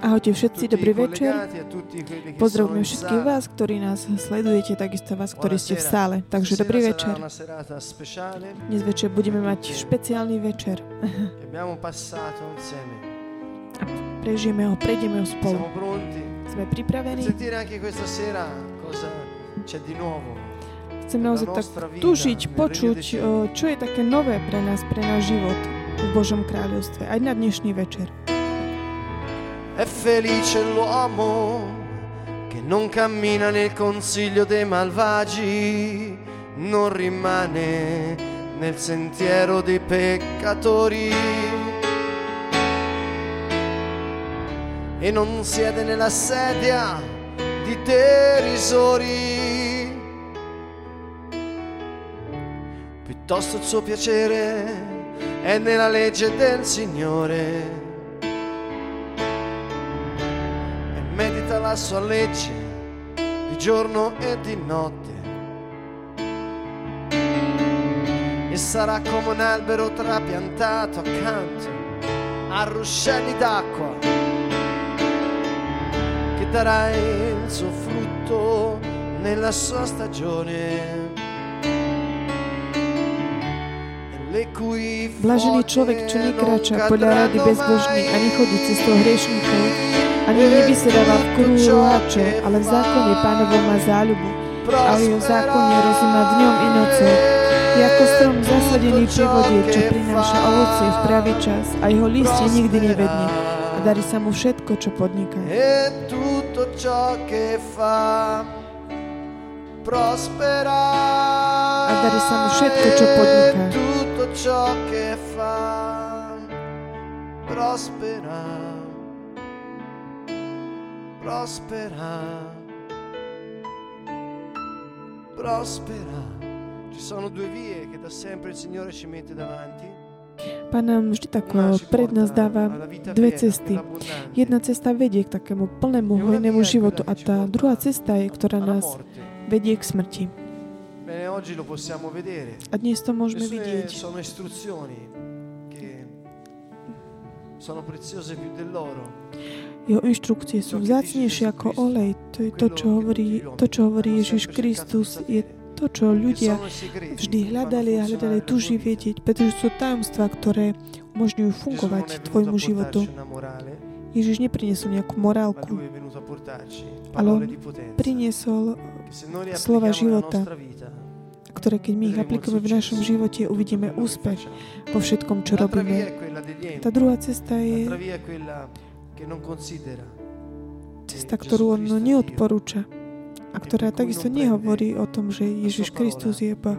Ahojte všetci, dobrý večer. Pozdravujeme všetkých vás, ktorí nás sledujete, takisto vás, ktorí ste v sále. Takže dobrý večer. Dnes večer budeme mať špeciálny večer. A prežijeme ho, prejdeme ho spolu. Sme pripravení. Chcem naozaj tak tužiť, počuť, čo je také nové pre nás, pre náš život v Božom kráľovstve, aj na dnešný večer. È felice l'uomo che non cammina nel consiglio dei malvagi, non rimane nel sentiero dei peccatori e non siede nella sedia di derisori. Piuttosto il suo piacere è nella legge del Signore la sua legge di giorno e di notte. E sarà come un albero trapiantato accanto a ruscelli d'acqua che darà il suo frutto nella sua stagione. Blažený človek, čo nekráča podľa rady bezbožný a nechodí cestou hriešníkov, ani nevysedáva v kruhu roháčov, ale v zákone pánovom má záľubu. A v jeho zákone rozíma dňom i nocou. Je ako strom zasadený pri vode, čo prináša ovocie v pravý čas a jeho listie nikdy nevedne a darí sa mu všetko, čo podniká. A darí sa mu všetko, čo podniká. Ciò che fa prospera, prospera, prospera. Ci sono due vie che da sempre il Signore ci mette davanti. Pán nám vždy tak pred nás dáva dve cesty. Jedna cesta vedie k takému plnému hojnému životu a tá druhá cesta je, ktorá nás vedie k smrti. A dnes to môžeme vidieť. Jeho inštrukcie sú vzácnejšie ako olej. To je to, čo hovorí, to, čo hovorí Ježiš Kristus. Je to, čo ľudia vždy hľadali a hľadali tuži vedieť, pretože sú tajomstvá, ktoré umožňujú fungovať tvojmu životu. Ježiš nepriniesol nejakú morálku, ale on priniesol slova života, ktoré keď my ich aplikujeme v našom živote, uvidíme úspech vo všetkom, čo robíme. Tá druhá cesta je cesta, ktorú on neodporúča a ktorá takisto nehovorí o tom, že Ježiš Kristus je Boh.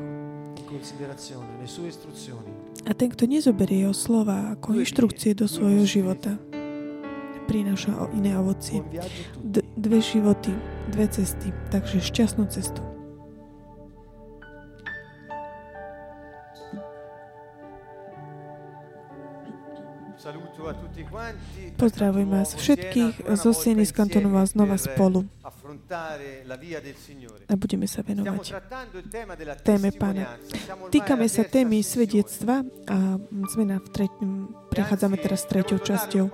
A ten, kto nezoberie jeho slova ako inštrukcie do svojho života, prináša iné ovocie. D- dve životy, dve cesty, takže šťastnú cestu. Pozdravujem vás všetkých zo Sieny z Kantonova znova spolu. A budeme sa venovať téme Pána. Týkame sa témy svedectva a sme na treť, prechádzame teraz treťou časťou.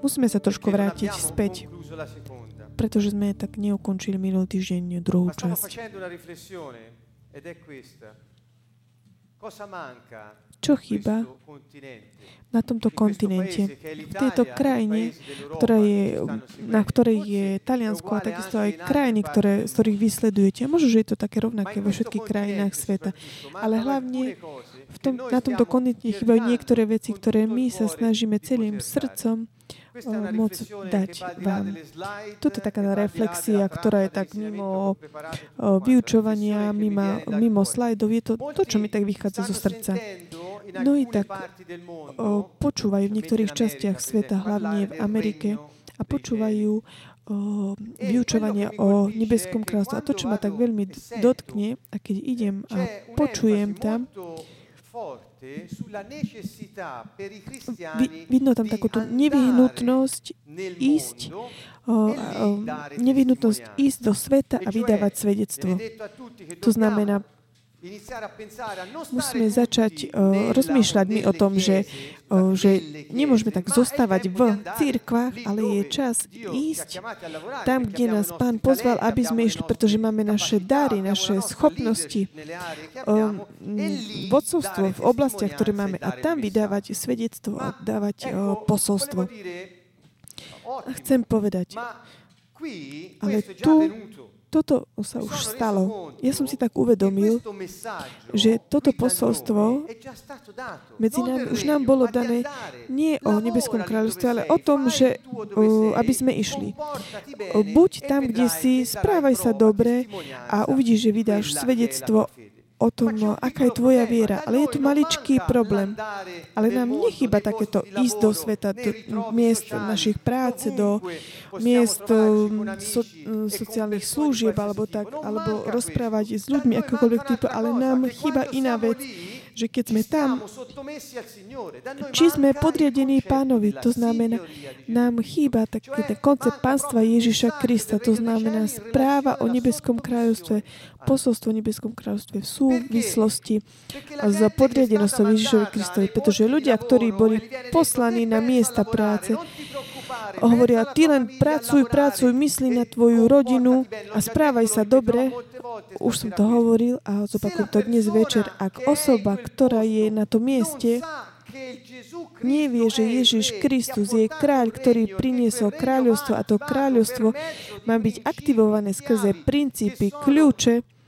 Musíme sa trošku vrátiť späť, pretože sme tak neukončili minulý týždeň druhú časť. Čo chýba na tomto kontinente, v tejto krajine, ktorá je, na ktorej je Taliansko a takisto aj krajiny, ktoré, z ktorých vysledujete. Možno, že je to také rovnaké vo všetkých krajinách sveta. Ale hlavne v tom, na tomto kontinente chýbajú niektoré veci, ktoré my sa snažíme celým srdcom môcť dať vám. Toto je taká reflexia, ktorá je tak mimo vyučovania, mimo, mimo slajdov. Je to to, čo mi tak vychádza zo srdca. No i tak o, počúvajú v niektorých častiach sveta, hlavne v Amerike, a počúvajú o, vyučovanie o nebeskom kráľstve. A to, čo ma tak veľmi dotkne, a keď idem a počujem tam, vidno tam takúto nevyhnutnosť ísť, o, o, nevyhnutnosť ísť do sveta a vydávať svedectvo. To znamená Musíme začať uh, rozmýšľať my o tom, že, uh, že nemôžeme tak zostávať v církvách, ale je čas ísť tam, kde nás Pán pozval, aby sme išli, pretože máme naše dary, naše schopnosti, uh, vodcovstvo v oblastiach, ktoré máme a tam vydávať svedectvo a dávať uh, posolstvo. Chcem povedať, ale tu toto sa už stalo. Ja som si tak uvedomil, že toto posolstvo medzi nami už nám bolo dané nie o nebeskom kráľovstve, ale o tom, že aby sme išli. Buď tam, kde si, správaj sa dobre a uvidíš, že vydáš svedectvo o tom, no, aká je tvoja viera. Ale je tu maličký problém. Ale nám nechyba takéto ísť do sveta, do miest našich práce, do miest so, sociálnych služieb, alebo tak, alebo rozprávať s ľuďmi akokoľvek typu, ale nám chýba iná vec že keď sme tam, či sme podriadení pánovi, to znamená, nám chýba taký ten koncept pánstva Ježiša Krista, to znamená správa o nebeskom kráľovstve, posolstvo o nebeskom kráľovstve v súvislosti s podriadenosťou Ježišovi Kristovi, pretože ľudia, ktorí boli poslaní na miesta práce, hovoria, ty len pracuj, pracuj, myslí na tvoju rodinu a správaj sa dobre. Už som to hovoril a zopakujem to dnes večer. Ak osoba, ktorá je na tom mieste, nevie, že Ježiš Kristus je kráľ, ktorý priniesol kráľovstvo a to kráľovstvo má byť aktivované skrze princípy, kľúče,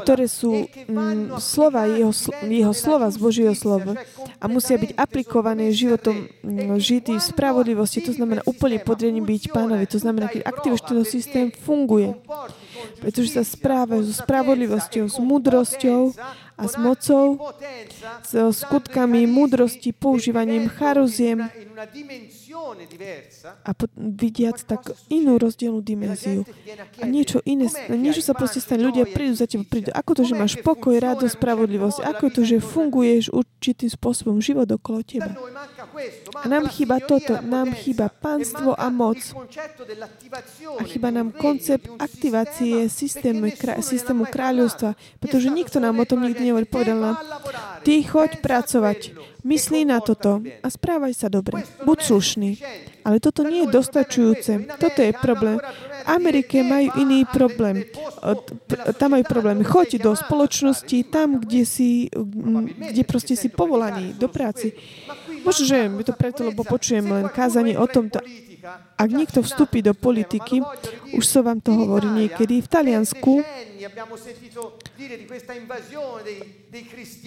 ktoré sú mm, slova, jeho, jeho slova z Božieho slova a musia byť aplikované životom mm, žitý v spravodlivosti, to znamená úplne podriadný byť pánovi, to znamená, keď aktivuješ ten systém, funguje. Pretože sa správajú so spravodlivosťou, s múdrosťou a s mocou, s skutkami múdrosti, používaním charuziem a vidiac tak inú rozdielnú dimenziu. A niečo iné, niečo sa proste stane. Ľudia prídu za teba, prídu. Ako to, že máš pokoj, radosť, spravodlivosť? Ako to, že funguješ určitým spôsobom život okolo teba? A nám chýba toto. Nám chýba pánstvo a moc. A chýba nám koncept aktivácie systému, systému kráľovstva, pretože nikto nám o tom nikdy nehovorí. Povedal nám, ty choď pracovať, myslí na toto a správaj sa dobre. Buď slušný. Ale toto nie je dostačujúce. Toto je problém. V Amerike majú iný problém. Tam majú problém. Choď do spoločnosti, tam, kde si, kde proste si povolaný do práci. Možno, že mi to preto, lebo počujem len kázanie o tomto. Ak niekto vstúpi do politiky, už som vám to hovoril niekedy, v Taliansku,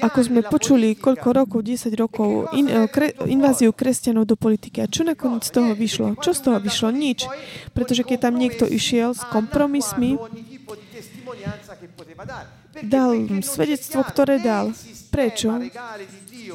ako sme počuli koľko rokov, 10 rokov, in, eh, kre, inváziu kresťanov do politiky. A čo nakoniec z toho vyšlo? Čo z toho vyšlo? Nič. Pretože keď tam niekto išiel s kompromismi, dal svedectvo, ktoré dal. Prečo?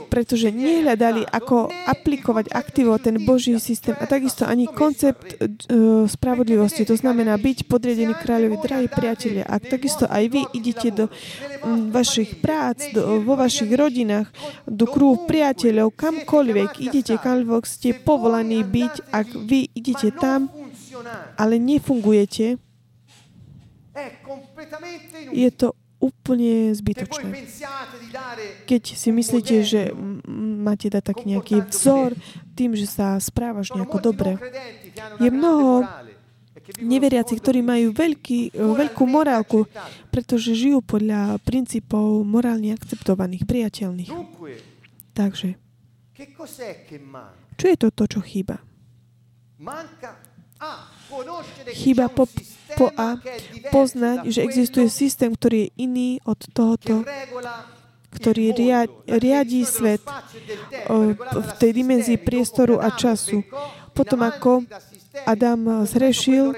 Pretože nehľadali, ako aplikovať, aktivovať ten Boží systém a takisto ani koncept uh, spravodlivosti, to znamená byť podriadený kráľovi, drahí priatelia. Ak takisto aj vy idete do um, vašich prác, do, vo vašich rodinách, do krúhu priateľov, kamkoľvek idete, kamkoľvek ste povolaní byť, ak vy idete tam, ale nefungujete, je to úplne zbytočné. Keď si myslíte, že máte dať taký nejaký vzor tým, že sa správaš nejako dobre, je mnoho neveriaci, ktorí majú veľký, veľkú morálku, pretože žijú podľa princípov morálne akceptovaných, priateľných. Takže, čo je to, to čo chýba? Chýba po, po A poznať, že existuje systém, ktorý je iný od tohoto, ktorý riadí svet v tej dimenzii priestoru a času. Potom ako Adam zrešil,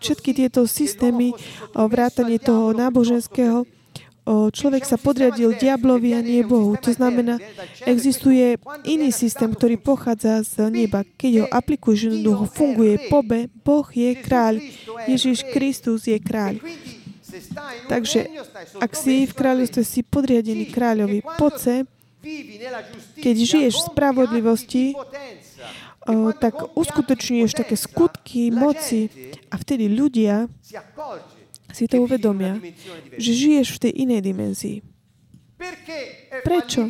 všetky tieto systémy, vrátanie toho náboženského, človek sa podriadil diablovi a nie Bohu. To znamená, existuje iný systém, ktorý pochádza z neba. Keď ho aplikuješ, jednoducho funguje pobe, Boh je kráľ. Ježiš Kristus je kráľ. Takže ak si v kráľovstve, si podriadený kráľovi. Poce, keď žiješ v spravodlivosti, tak uskutočňuješ také skutky moci a vtedy ľudia si to uvedomia, že žiješ v tej inej dimenzii. Prečo?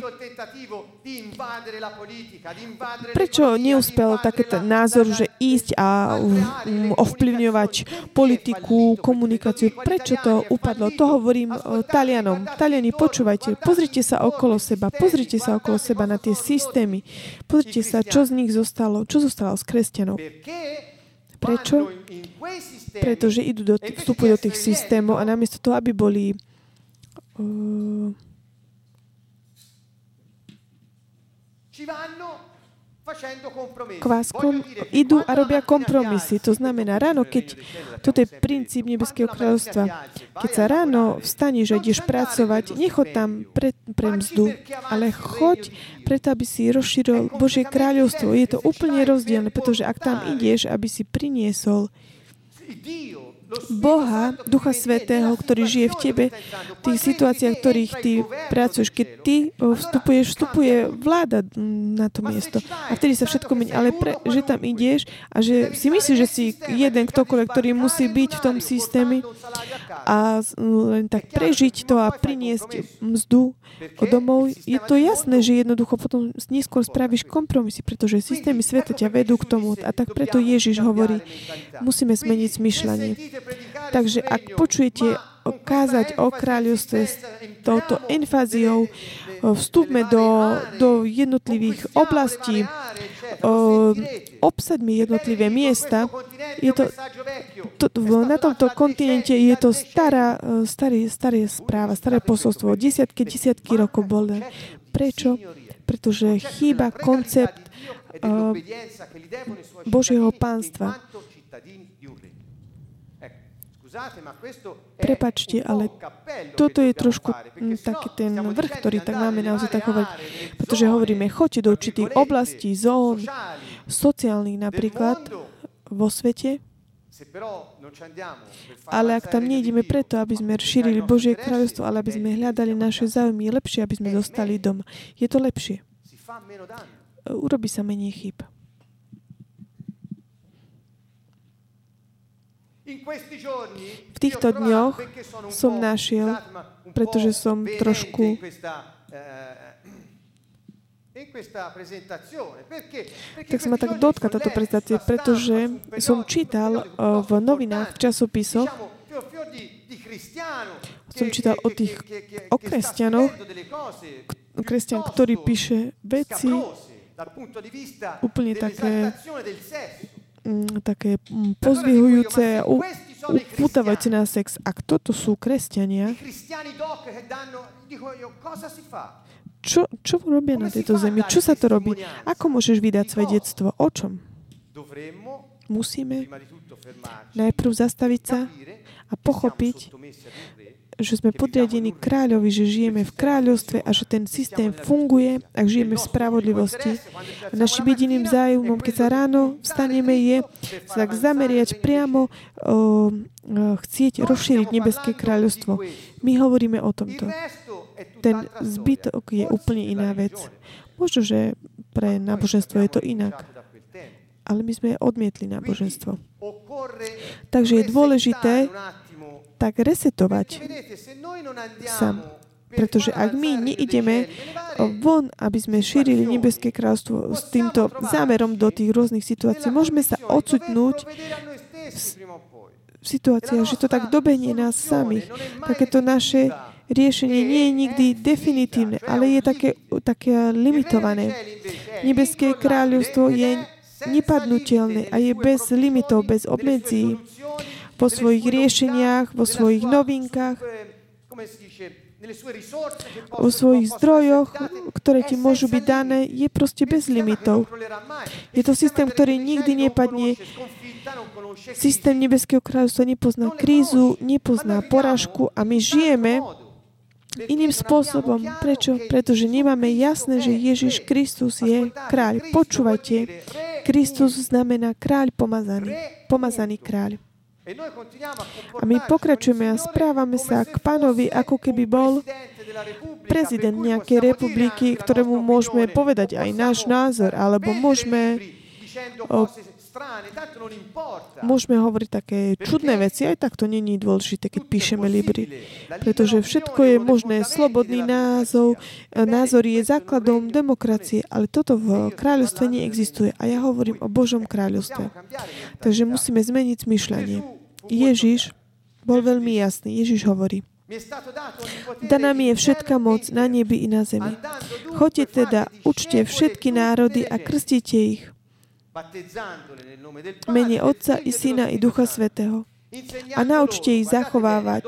Prečo neúspel taký názor, že ísť a um, ovplyvňovať politiku, komunikáciu? Prečo to upadlo? To hovorím Talianom. Taliani, počúvajte, pozrite sa okolo seba, pozrite sa okolo seba na tie systémy. Pozrite sa, čo z nich zostalo, čo zostalo z kresťanov. Prečo? Pretože idú do, vstupujú do tých systémov a namiesto toho, aby boli uh, kváskom idú a robia kompromisy. To znamená, ráno, keď toto je princíp Nebeského kráľovstva, keď sa ráno vstaneš a ideš pracovať, nechod tam pre, pre mzdu, ale choď preto, aby si rozšíril Božie kráľovstvo. Je to úplne rozdielne, pretože ak tam ideš, aby si priniesol Dio Boha, Ducha Svetého, ktorý žije v tebe, v tých situáciách, v ktorých ty pracuješ. Keď ty vstupuješ, vstupuje vláda na to miesto. A vtedy sa všetko mení. Ale pre, že tam ideš a že si myslíš, že si jeden ktokoľvek, ktorý musí byť v tom systéme a len tak prežiť to a priniesť mzdu domov, je to jasné, že jednoducho potom neskôr spravíš kompromisy, pretože systémy sveta ťa vedú k tomu. A tak preto Ježiš hovorí, musíme zmeniť zmyšľanie. Takže ak počujete kázať o kráľovstve s touto infáziou, vstúpme do, do jednotlivých oblastí, obsadme jednotlivé miesta. Je to, to, na tomto kontinente je to stará, starý, staré správa, staré posolstvo. Desiatky, desiatky rokov bol. Prečo? Pretože chýba koncept uh, Božieho pánstva. Prepačte, ale toto je trošku taký ten vrch, ktorý tak máme naozaj tak hovoriť. Pretože hovoríme, choďte do určitých oblastí, zón, sociálnych napríklad, vo svete, ale ak tam nejdeme preto, aby sme šírili Božie kráľovstvo, ale aby sme hľadali naše záujmy, je lepšie, aby sme zostali doma. Je to lepšie. Urobí sa menej chyb. V týchto dňoch som našiel, pretože som trošku tak sa ma tak dotka táto prezentácia, pretože som čítal v novinách, v časopisoch, som čítal o tých o kresťanoch, kresťan, ktorý píše veci úplne také také mm, pozvihujúce a upútavajúce na sex. Ak toto sú kresťania, čo, čo robia na tejto zemi? Čo sa to robí? Ako môžeš vydať svedectvo? O čom? Musíme najprv zastaviť sa a pochopiť, že sme podriadení kráľovi, že žijeme v kráľovstve a že ten systém funguje, ak žijeme v spravodlivosti. A našim jediným zájmom, keď sa ráno vstaneme, je sa tak zameriať priamo, o, o, chcieť rozšíriť nebeské kráľovstvo. My hovoríme o tomto. Ten zbytok je úplne iná vec. Možno, že pre náboženstvo je to inak. Ale my sme odmietli náboženstvo. Takže je dôležité tak resetovať sa. Pretože ak my neideme von, aby sme šírili nebeské kráľstvo s týmto zámerom do tých rôznych situácií, môžeme sa odsutnúť v situáciách, že to tak dobehne nás samých. Takéto naše riešenie nie je nikdy definitívne, ale je také, také limitované. Nebeské kráľovstvo je nepadnutelné a je bez limitov, bez obmedzí vo svojich riešeniach, vo svojich novinkách, vo svojich zdrojoch, ktoré ti môžu byť dané, je proste bez limitov. Je to systém, ktorý nikdy nepadne. Systém Nebeského kráľovstva nepozná krízu, nepozná porážku a my žijeme iným spôsobom. Prečo? Pretože nemáme jasné, že Ježiš Kristus je kráľ. Počúvajte, Kristus znamená kráľ pomazaný. Pomazaný kráľ. A my pokračujeme a správame sa k pánovi, ako keby bol prezident nejakej republiky, ktorému môžeme povedať aj náš názor, alebo môžeme Môžeme hovoriť také čudné veci, aj tak to není dôležité, keď píšeme Libry. Pretože všetko je možné. Slobodný názov, názor je základom demokracie, ale toto v kráľovstve neexistuje. A ja hovorím o Božom kráľovstve. Takže musíme zmeniť zmyšľanie. Ježiš bol veľmi jasný. Ježiš hovorí, Daná mi je všetka moc na nebi i na zemi. Choďte teda, učte všetky národy a krstite ich mene Otca i Syna i Ducha Svetého. A naučte ich zachovávať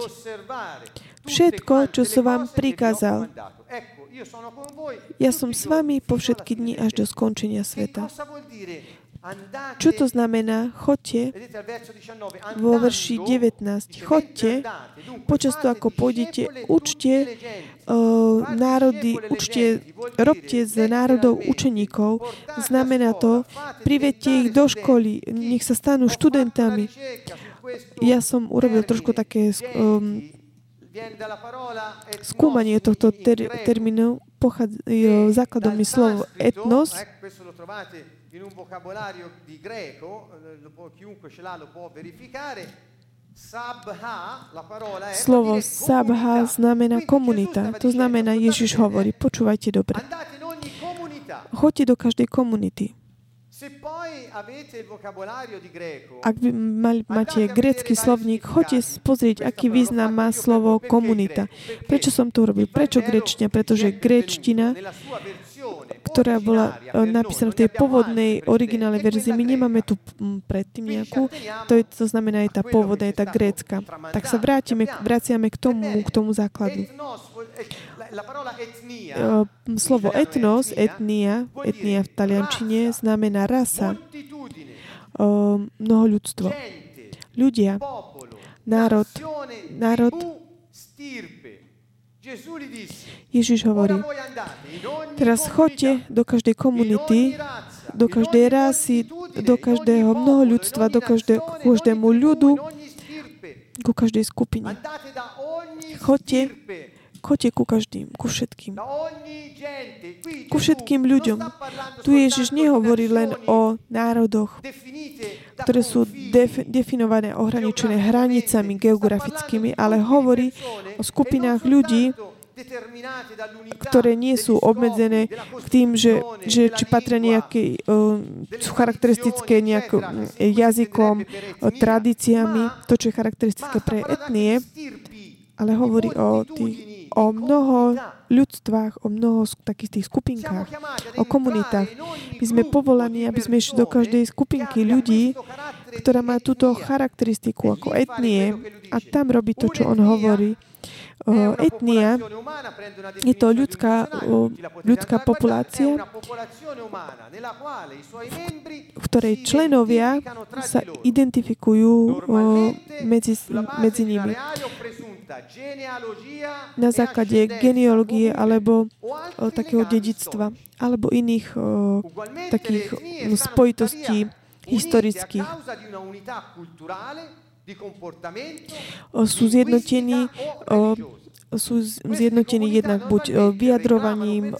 všetko, čo som vám prikázal. Ja som s vami po všetky dni až do skončenia sveta. Čo to znamená? Chodte vo verši 19. Chodte, počas toho, ako pôjdete, učte uh, národy, učte, robte z národov učeníkov. Znamená to, privedte ich do školy, nech sa stanú študentami. Ja som urobil trošku také um, skúmanie tohto ter- termínu. Pochádza, základom je slovo etnos, in un vocabolario di greco, eh, può, chiunque ce l'ha lo può verificare, Slovo sabha znamená komunita. To znamená, Ježiš hovorí, počúvajte dobre. Choďte do každej komunity. Ak vy máte grécky slovník, choďte pozrieť, aký význam má slovo komunita. Prečo som to urobil? Prečo gréčtina? Pretože gréčtina ktorá bola e, napísaná v tej pôvodnej originálnej verzii. My nemáme tu predtým nejakú, to, je, to znamená aj tá pôvodná, je tá grécka. Tak sa vrátime, vraciame k tomu, k tomu základu. E, slovo etnos, etnia, etnia v taliančine znamená rasa, e, mnoho ľudstvo. Ľudia, národ, národ, Ježiš hovorí, teraz chodte do každej komunity, do každej rasy, do každého mnoho ľudstva, do každé, každému ľudu, ku každej skupine. Chodte, chodte ku každým, ku všetkým. Ku všetkým ľuďom. Tu Ježiš nehovorí len o národoch, ktoré sú def- definované, ohraničené hranicami geografickými, ale hovorí o skupinách ľudí, ktoré nie sú obmedzené k tým, že, že či patria nejaké, uh, sú charakteristické nejakým jazykom, tradíciami, to, čo je charakteristické pre etnie, ale hovorí o, tých, o mnoho ľudstvách, o mnoho takých tých skupinkách, o komunitách. My sme povolaní, aby sme išli do každej skupinky ľudí, ktorá má túto charakteristiku ako etnie a tam robí to, čo on hovorí etnia, je to ľudská, ľudská populácia, v ktorej členovia sa identifikujú medzi, medzi nimi. na základe genealógie alebo takého dedictva alebo iných takých spojitostí historických sú zjednotení sú zjednotení jednak buď vyjadrovaním,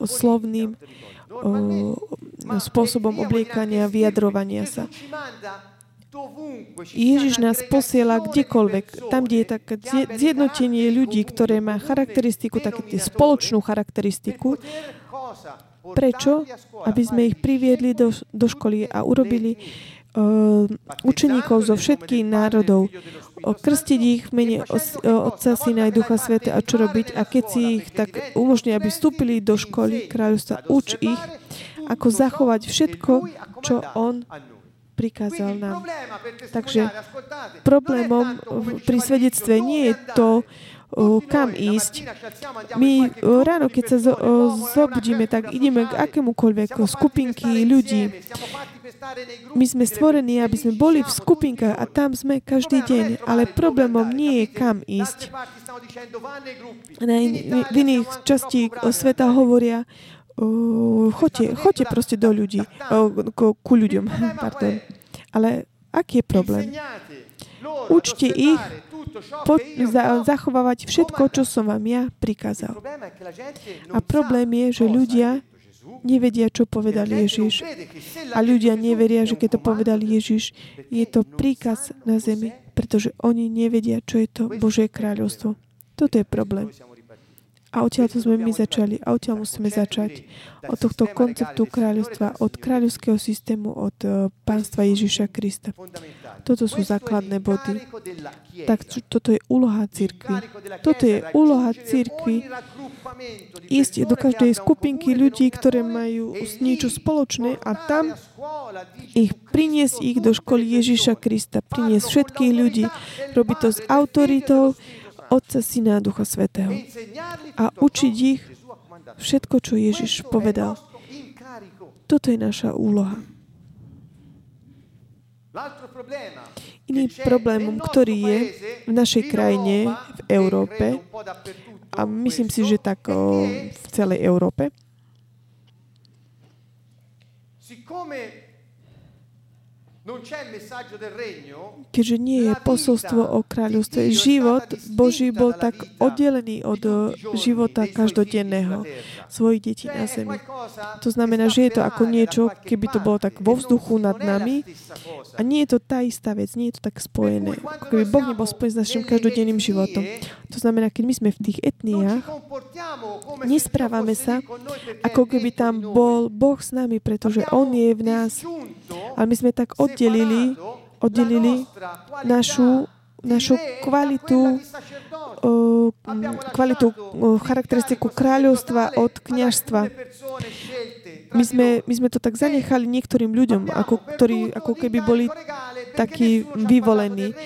slovným spôsobom obliekania, vyjadrovania sa. Ježiš nás posiela kdekoľvek, tam, kde je také zjednotenie ľudí, ktoré má charakteristiku, také spoločnú charakteristiku. Prečo? Aby sme ich priviedli do, do školy a urobili uh, učeníkov zo všetkých národov, krstiť ich v mene Otca, Syna a Ducha Svete a čo robiť. A keď si ich tak umožní, aby vstúpili do školy kráľovstva, uč ich, ako zachovať všetko, čo On prikázal nám. Takže problémom pri svedectve nie je to, kam ísť. My ráno, keď sa zobudíme, tak ideme k akémukoľvek skupinky ľudí. My sme stvorení, aby sme boli v skupinkách a tam sme každý deň. Ale problémom nie je, kam ísť. V iných časti sveta hovoria, choďte, choďte proste do ľudí, ku ľuďom. Pardon. Ale aký je problém? Učte ich po, za, zachovávať všetko, čo som vám ja prikázal. A problém je, že ľudia nevedia, čo povedal Ježiš. A ľudia neveria, že keď to povedal Ježiš, je to príkaz na zemi, pretože oni nevedia, čo je to Božie kráľovstvo. Toto je problém. A odtiaľ to sme my začali. A odtiaľ musíme začať. Od tohto konceptu kráľovstva, od kráľovského systému, od uh, pánstva Ježiša Krista. Toto sú základné body. Tak toto je úloha církvy. Toto je úloha církvy ísť do každej skupinky ľudí, ktoré majú niečo spoločné a tam ich priniesť ich do školy Ježiša Krista. Priniesť všetkých ľudí. Robiť to s autoritou, Otca, Syna a Ducha Svetého. A učiť ich všetko, čo Ježiš povedal. Toto je naša úloha. Iný problémom, ktorý je v našej krajine, v Európe, a myslím si, že tak v celej Európe, Keďže nie je posolstvo o kráľovstve, život Boží bol tak oddelený od života každodenného svojich detí na zemi. To znamená, že je to ako niečo, keby to bolo tak vo vzduchu nad nami a nie je to tá istá vec, nie je to tak spojené. Ako keby Boh nebol spojený s našim každodenným životom. To znamená, keď my sme v tých etniách, nesprávame sa, ako keby tam bol Boh s nami, pretože On je v nás. Ale my sme tak od oddelili, oddelili našu, našu kvalitu, kvalitu, charakteristiku kráľovstva od kniažstva. My sme, my sme to tak zanechali niektorým ľuďom, ako, ktorí ako keby boli takí vyvolení.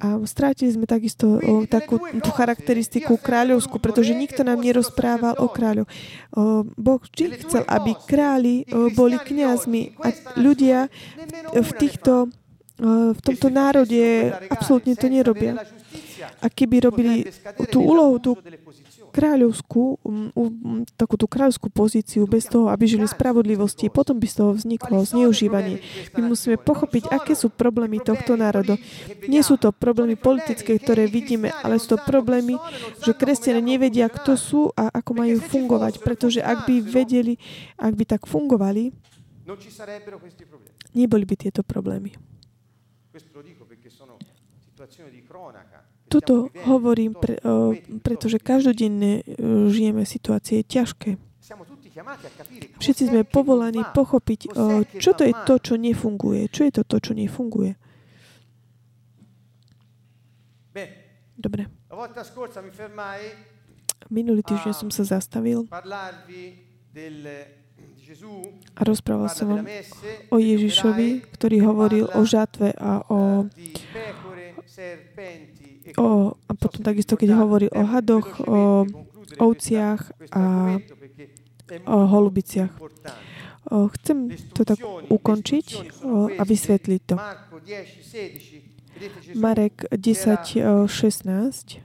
A strátili sme takisto o, takú tú charakteristiku kráľovskú, pretože nikto nám nerozprával o kráľu. O, boh vždy chcel, aby králi o, boli kňazmi a ľudia v, v týchto v tomto národe absolútne to nerobia. A keby robili tú úlohu, tú kráľovskú, takú tú kráľovskú pozíciu bez toho, aby žili spravodlivosti, potom by z toho vzniklo zneužívanie. My musíme pochopiť, aké sú problémy tohto národa. Nie sú to problémy politické, ktoré vidíme, ale sú to problémy, že kresťania nevedia, kto sú a ako majú fungovať, pretože ak by vedeli, ak by tak fungovali, neboli by tieto problémy. Toto hovorím, pre, pretože každodenne žijeme situácie ťažké. Všetci sme povolaní pochopiť, o, čo to je to, čo nefunguje. Čo je to to, čo nefunguje. Dobre. Minulý týždeň som sa zastavil a rozprával som vám o Ježišovi, ktorý hovoril o žatve a o o, a potom takisto, keď hovorí o hadoch, o ovciach a o holubiciach. O, chcem to tak ukončiť o, a vysvetliť to. Marek 10, 16.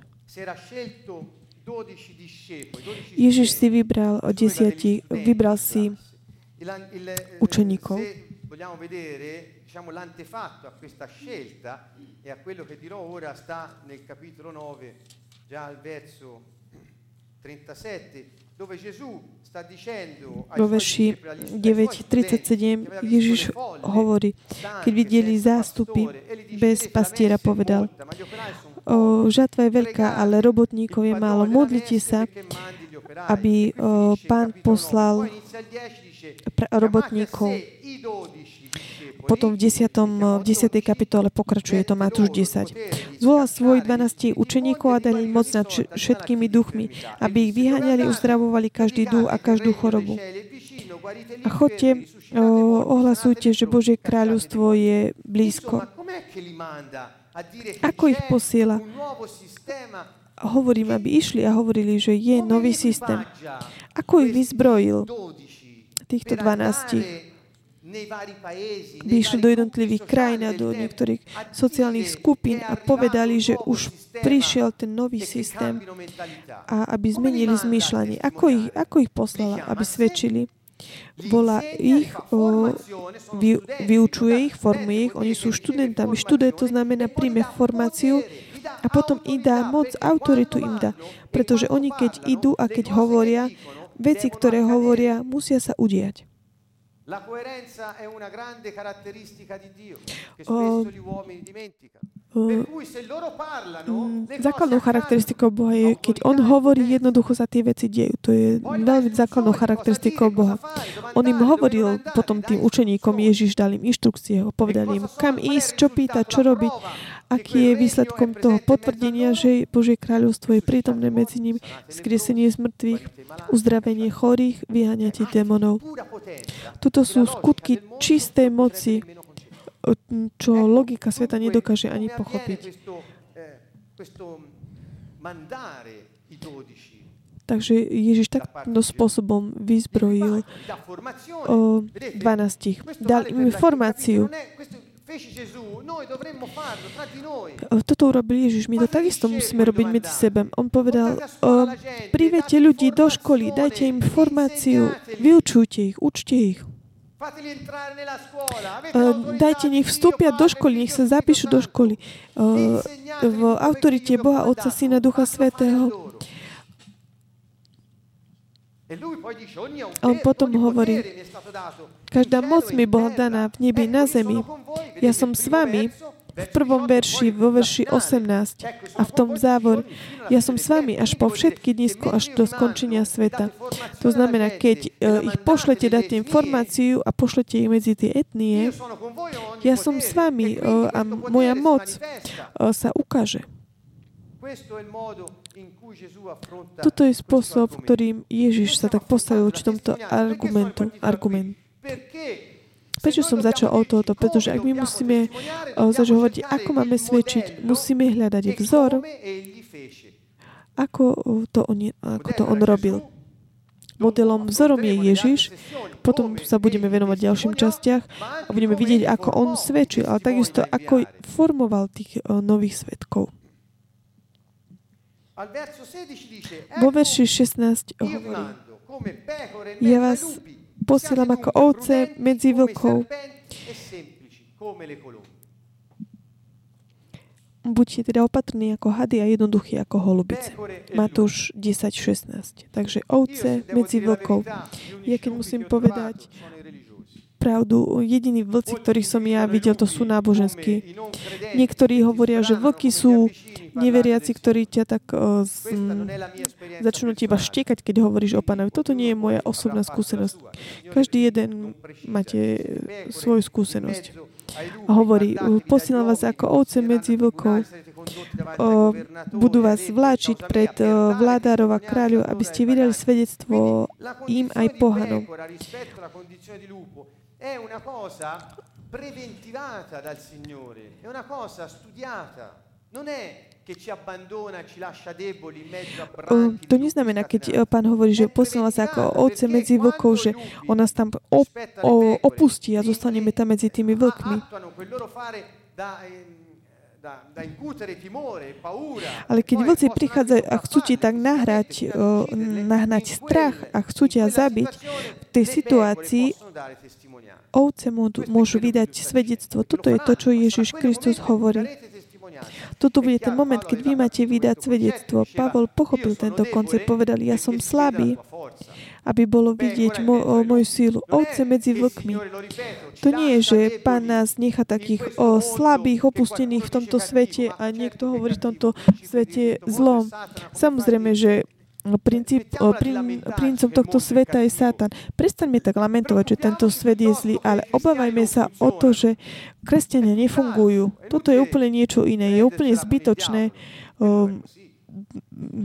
Ježiš si vybral desiati, vybral si učeníkov diciamo, l'antefatto a questa scelta e a quello che dirò ora sta nel capitolo 9, già al verso 37, dove Gesù sta dicendo vo verši 9.37 Ježiš hovorí, keď videli zástupy bez pastiera, povedal, o, žatva je veľká, ale robotníkov je málo. Modlite sa, aby o, pán poslal robotníkov potom v 10. v 10. kapitole pokračuje to Matúš 10. Zvolal svojich 12 učeníkov a dali moc nad všetkými duchmi, aby ich vyháňali, uzdravovali každý duch a každú chorobu. A chodte, ohlasujte, že Božie kráľovstvo je blízko. Ako ich posiela? Hovorím, aby išli a hovorili, že je nový systém. Ako ich vyzbrojil? Týchto 12 by išli do jednotlivých krajín a do niektorých sociálnych skupín a povedali, že už prišiel ten nový systém a aby zmenili zmýšľanie. Ako ich, ako ich poslala, aby svedčili? Volá ich, o, vy, vyučuje ich, formuje ich, oni sú študentami. Študent to znamená, príjme formáciu a potom im dá moc, autoritu im dá. Pretože oni, keď idú a keď hovoria, veci, ktoré hovoria, musia sa udiať. La coerenza è una grande caratteristica di Dio, che spesso gli uomini dimenticano. Mm, základnou charakteristikou Boha je, keď On hovorí, jednoducho sa tie veci dejú. To je veľmi základnou charakteristikou Boha. On im hovoril potom tým učeníkom, Ježiš dal im inštrukcie, povedal im, kam ísť, čo pýtať, čo robiť, aký je výsledkom toho potvrdenia, že Božie kráľovstvo je prítomné medzi nimi, skriesenie z mŕtvych, uzdravenie chorých, vyháňatie démonov. Toto sú skutky čistej moci, čo logika sveta nedokáže ani pochopiť. Takže Ježiš takto spôsobom vyzbrojil o 12. Dal im informáciu. Toto urobil Ježiš. My to takisto musíme robiť medzi sebe. On povedal, o, privete ľudí do školy, dajte im informáciu, vyučujte ich, učte ich. Uh, dajte, nech vstúpia do školy, nech sa zapíšu do školy. Uh, v autorite Boha, Otca, Syna, Ducha Svetého. A on potom hovorí, každá moc mi bola daná v nebi na zemi. Ja som s vami v prvom verši, vo verši 18 a v tom závor, ja som s vami až po všetky dnisko, až do skončenia sveta. To znamená, keď uh, ich pošlete, dáte informáciu a pošlete ich medzi tie etnie, ja som s vami uh, a moja moc uh, sa ukáže. Toto je spôsob, ktorým Ježiš sa tak postavil či tomto argumentu. Argument. Prečo som začal o toto? Pretože ak my musíme začať hovoriť, ako máme svedčiť, musíme hľadať vzor, ako to on, ako to on robil. Modelom, vzorom je Ježiš, potom sa budeme venovať ďalším častiach a budeme vidieť, ako on svedčil, ale takisto, ako formoval tých nových svetkov. Vo verši 16 hovorí, ja vás posielam ako ovce medzi vlkov. Buďte teda opatrní ako hady a jednoduchí ako holubice. Matúš 10.16. Takže ovce medzi vlkov. Ja keď musím povedať, pravdu. Jediní vlci, ktorých som ja videl, to sú náboženskí. Niektorí hovoria, že vlky sú neveriaci, ktorí ťa tak uh, z, začnú ti iba štekať, keď hovoríš o pánovi. Toto nie je moja osobná skúsenosť. Každý jeden máte svoju skúsenosť. A hovorí, posielam vás ako ovce medzi vlkov. O, budú vás vláčiť pred o, vládárov a kráľov, aby ste vydali svedectvo im aj pohanom è una cosa preventivata dal Signore, è una cosa studiata. Non è to neznamená, keď eh, pán hovorí, že posiela sa ako ovce medzi vlkov, že on nás tam op, opustí a zostaneme tam medzi tými vlkmi. Ale keď vlci prichádzajú a chcú ti tak nahrať, nahnať strach a chcú ťa zabiť, v tej situácii ovce môžu vydať svedectvo. Toto je to, čo Ježiš Kristus hovorí. Toto bude ten moment, keď vy máte vydať svedectvo. Pavol pochopil tento koncept, povedal, ja som slabý, aby bolo vidieť mo- moju sílu. Ovce medzi vlkmi. To nie je, že pán nás nechá takých o, slabých, opustených v tomto svete a niekto hovorí v tomto svete zlom. Samozrejme, že princíp, prin, princom tohto sveta je Satan. Prestaňme tak lamentovať, že tento svet je zlý, ale obávajme sa o to, že kresťania nefungujú. Toto je úplne niečo iné. Je úplne zbytočné um,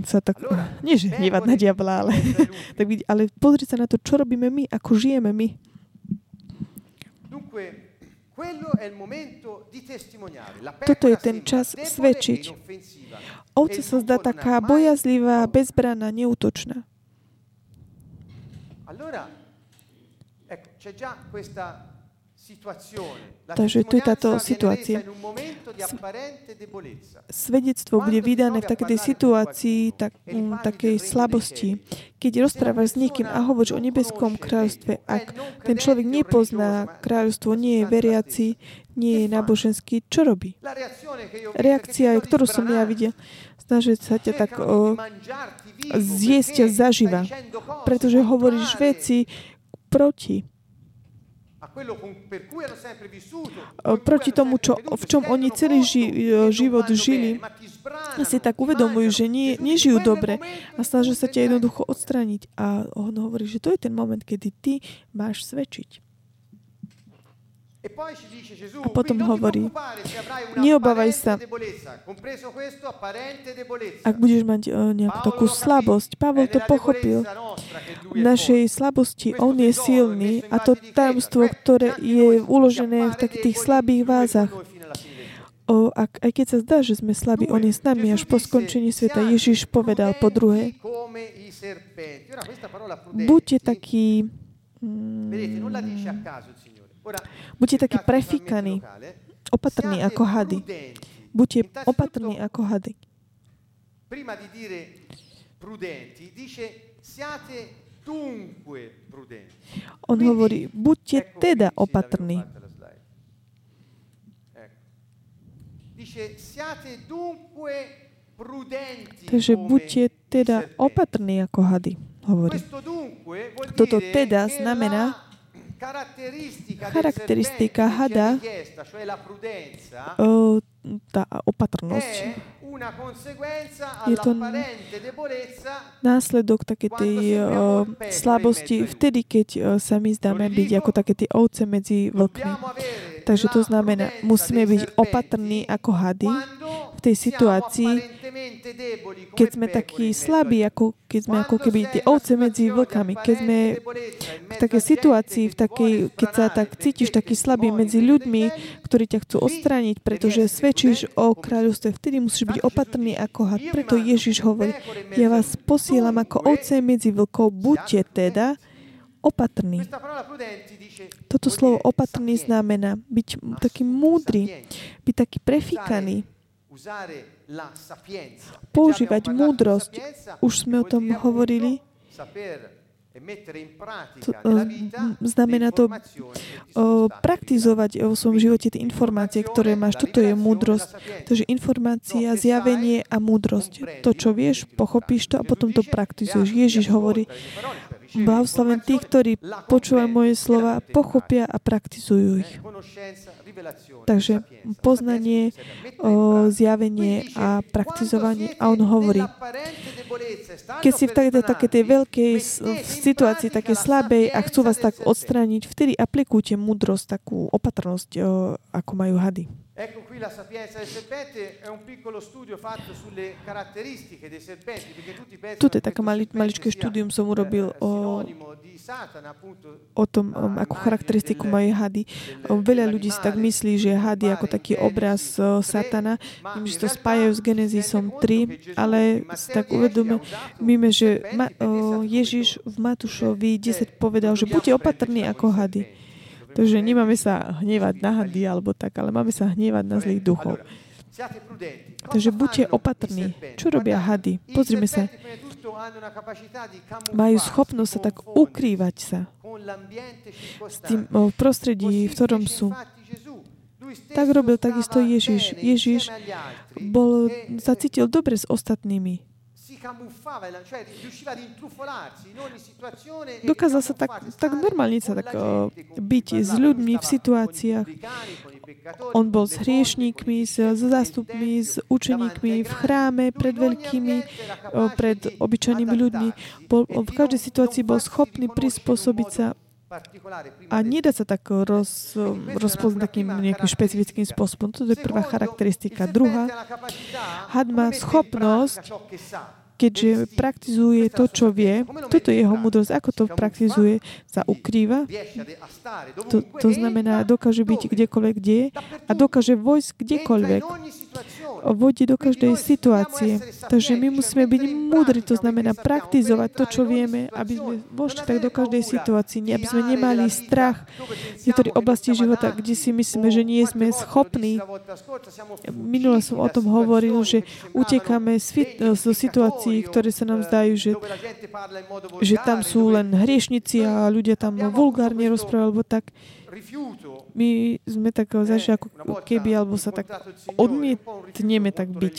sa tak, nie že hnevať na diabla, ale, tak, ale pozrieť sa na to, čo robíme my, ako žijeme my. Toto je ten čas svedčiť. Ovca sa zdá taká bojazlivá, bezbraná, neútočná. Takže tu je táto situácia. Svedectvo bude vydané v takej situácii, tak, um, takej slabosti. Keď rozprávaš s niekým a hovoríš o nebeskom kráľovstve, ak ten človek nepozná kráľovstvo, nie je veriaci, nie je náboženský, čo robí? Reakcia, ktorú som ja videl, snažiť sa ťa tak o, zjesť ťa zaživa, pretože hovoríš veci proti proti tomu, čo, v čom oni celý ži, život žili, si tak uvedomujú, že nie, nežijú dobre a snažia sa ťa jednoducho odstrániť. A on hovorí, že to je ten moment, kedy ty máš svedčiť. E a potom hovorí, neobávaj sa, ak budeš mať uh, nejakú takú slabosť. Pavel to pochopil. V našej slabosti on je silný a to tajomstvo, ktoré je uložené v takých tých slabých vázach. O, ak, aj keď sa zdá, že sme slabí, on je s nami až po skončení sveta. Ježiš povedal po druhé, buďte takí... Mm, Buďte takí prefíkaní, opatrní ako hady. Buďte opatrní ako hady. Prima di dire prudenti, dice siate dunque prudenti. On hovorí, buďte teda opatrní. Takže buďte teda opatrní ako hady, hovorí. Toto teda znamená, charakteristika hada, tá opatrnosť, je to následok také tej uh, slabosti vtedy, keď uh, sa my zdáme byť ako také tie ovce medzi vlkmi. Takže to znamená, musíme byť opatrní ako hady v tej situácii, keď sme takí slabí, ako, keď sme ako keby tie ovce medzi vlkami, keď sme v takej situácii, v takej, keď sa tak cítiš taký slabý medzi ľuďmi, ktorí ťa chcú odstrániť, pretože svedčíš o kráľovstve, vtedy musíš byť opatrný ako had. Preto Ježiš hovorí, ja vás posielam ako ovce medzi vlkov, buďte teda opatrný. Toto slovo opatrný znamená byť taký múdry, byť taký prefíkaný, používať múdrosť. Už sme o tom hovorili. To, znamená to o, praktizovať vo svojom živote tie informácie, ktoré máš. Toto je múdrosť. Takže informácia, zjavenie a múdrosť. To, čo vieš, pochopíš to a potom to praktizuješ. Ježiš hovorí, Blahoslaven tých, ktorí počúvajú moje slova, pochopia a praktizujú ich. Takže poznanie, o, zjavenie a praktizovanie. A on hovorí, keď si v takej, také tej veľkej situácii, také slabej a chcú vás tak odstrániť, vtedy aplikujte múdrosť, takú opatrnosť, ako majú hady. Ecco qui la sapienza del serpente è un piccolo studio fatto sulle caratteristiche dei serpenti, perché tutti pensano Tuto je taká mali, maličké štúdium som urobil o, o tom, um, ako charakteristiku majú hady. Veľa ľudí si tak myslí, že hady ako taký obraz uh, satana, tým, že to spájajú s Genezisom 3, ale si tak uvedomíme, že ma, uh, Ježiš v Matúšovi 10 povedal, že buďte opatrní ako hady. Takže nemáme sa hnevať na hady alebo tak, ale máme sa hnevať na zlých duchov. Takže buďte opatrní. Čo robia hady? Pozrime sa. Majú schopnosť sa tak ukrývať sa s tým prostredí, v ktorom sú. Tak robil takisto Ježiš. Ježiš bol, sa cítil dobre s ostatnými. Dokázal sa tak, tak normálne sa tak byť s ľuďmi v situáciách. On bol s hriešníkmi, s, s zástupmi, s učeníkmi v chráme, pred veľkými, pred obyčajnými ľuďmi. Bol, v každej situácii bol schopný prispôsobiť sa a nedá sa tak roz, rozpoznať takým nejakým špecifickým spôsobom. To je prvá charakteristika. Druhá, had má schopnosť keďže praktizuje to, čo vie, toto je jeho múdrosť, ako to praktizuje, sa ukrýva. To, to znamená, dokáže byť kdekoľvek, kde je a dokáže vojsť kdekoľvek. Vodí do každej situácie. Takže my musíme byť múdri, to znamená praktizovať to, čo vieme, aby sme vošli tak do každej situácii, aby sme nemali strach v niektorých oblasti života, kde si myslíme, že nie sme schopní. Minule som o tom hovoril, že utekáme zo situácií, ktoré sa nám zdajú, že, že tam sú len hriešnici a ľudia tam vulgárne rozprávajú, alebo tak my sme tak zažili ako keby, alebo sa tak odmietneme tak byť.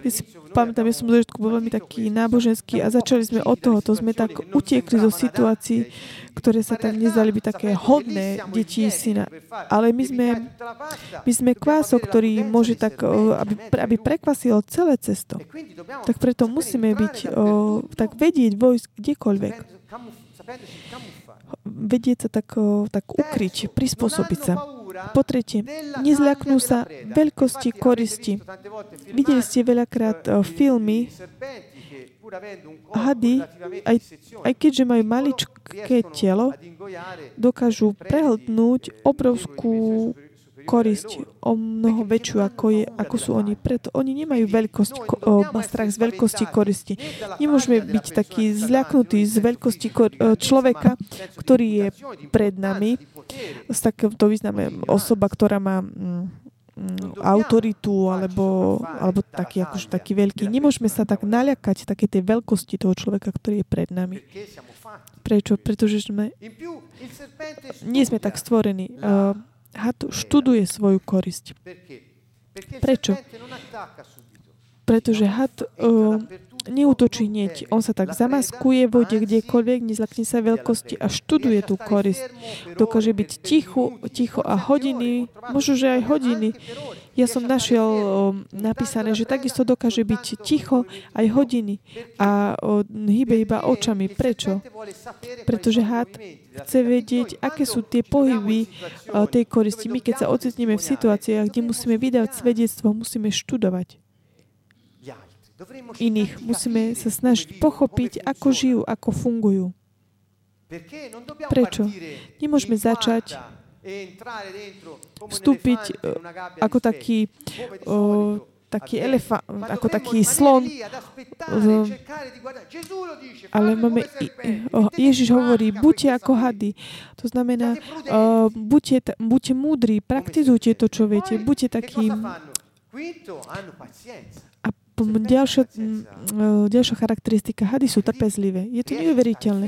Ja si pamätám, ja som v začiatku bol veľmi taký náboženský a začali sme od toho, to sme tak utiekli zo situácií, ktoré sa tam nezdali byť také hodné deti syna. Ale my sme, my sme kvások, ktorý môže tak, aby, aby prekvasil celé cesto. Tak preto musíme byť, tak vedieť vojsť kdekoľvek vedieť sa tak, tak ukryť, prispôsobiť sa. Po tretie, nezľaknú sa veľkosti koristi. Videli ste veľakrát filmy, hady, aj, aj keďže majú maličké telo, dokážu prehltnúť obrovskú korisť o mnoho väčšiu, ako, je, ako sú oni. Preto oni nemajú veľkosť, o, strach z veľkosti koristi. Nemôžeme byť takí zľaknutí z veľkosti kor- človeka, ktorý je pred nami. Z takéhoto význame osoba, ktorá má mm, mm, autoritu alebo, alebo taký, akože taký veľký. Nemôžeme sa tak naľakať také tej veľkosti toho človeka, ktorý je pred nami. Prečo? Pretože sme, nie sme tak stvorení. Uh, had študuje svoju korisť. Prečo? Pretože had uh, neútočí hneď. On sa tak zamaskuje, vode kdekoľvek, nezlakne sa veľkosti a študuje tú korisť. Dokáže byť ticho, ticho a hodiny, možno, že aj hodiny. Ja som našiel napísané, že takisto dokáže byť ticho aj hodiny a hýbe iba očami. Prečo? Pretože had chce vedieť, aké sú tie pohyby tej koristi. My, keď sa ocitneme v situáciách, kde musíme vydať svedectvo, musíme študovať iných. Musíme sa snažiť pochopiť, ako žijú, ako fungujú. Prečo? Nemôžeme začať e vstúpiť e, ako taký o, taký elefant, ako taký slon. Ale máme, Ježiš hovorí, buďte ako hady. To znamená, uh, buďte, buďte múdri, praktizujte to, čo viete, buďte takí ďalšia, e, ďalšia charakteristika hady sú trpezlivé. Je to neuveriteľné.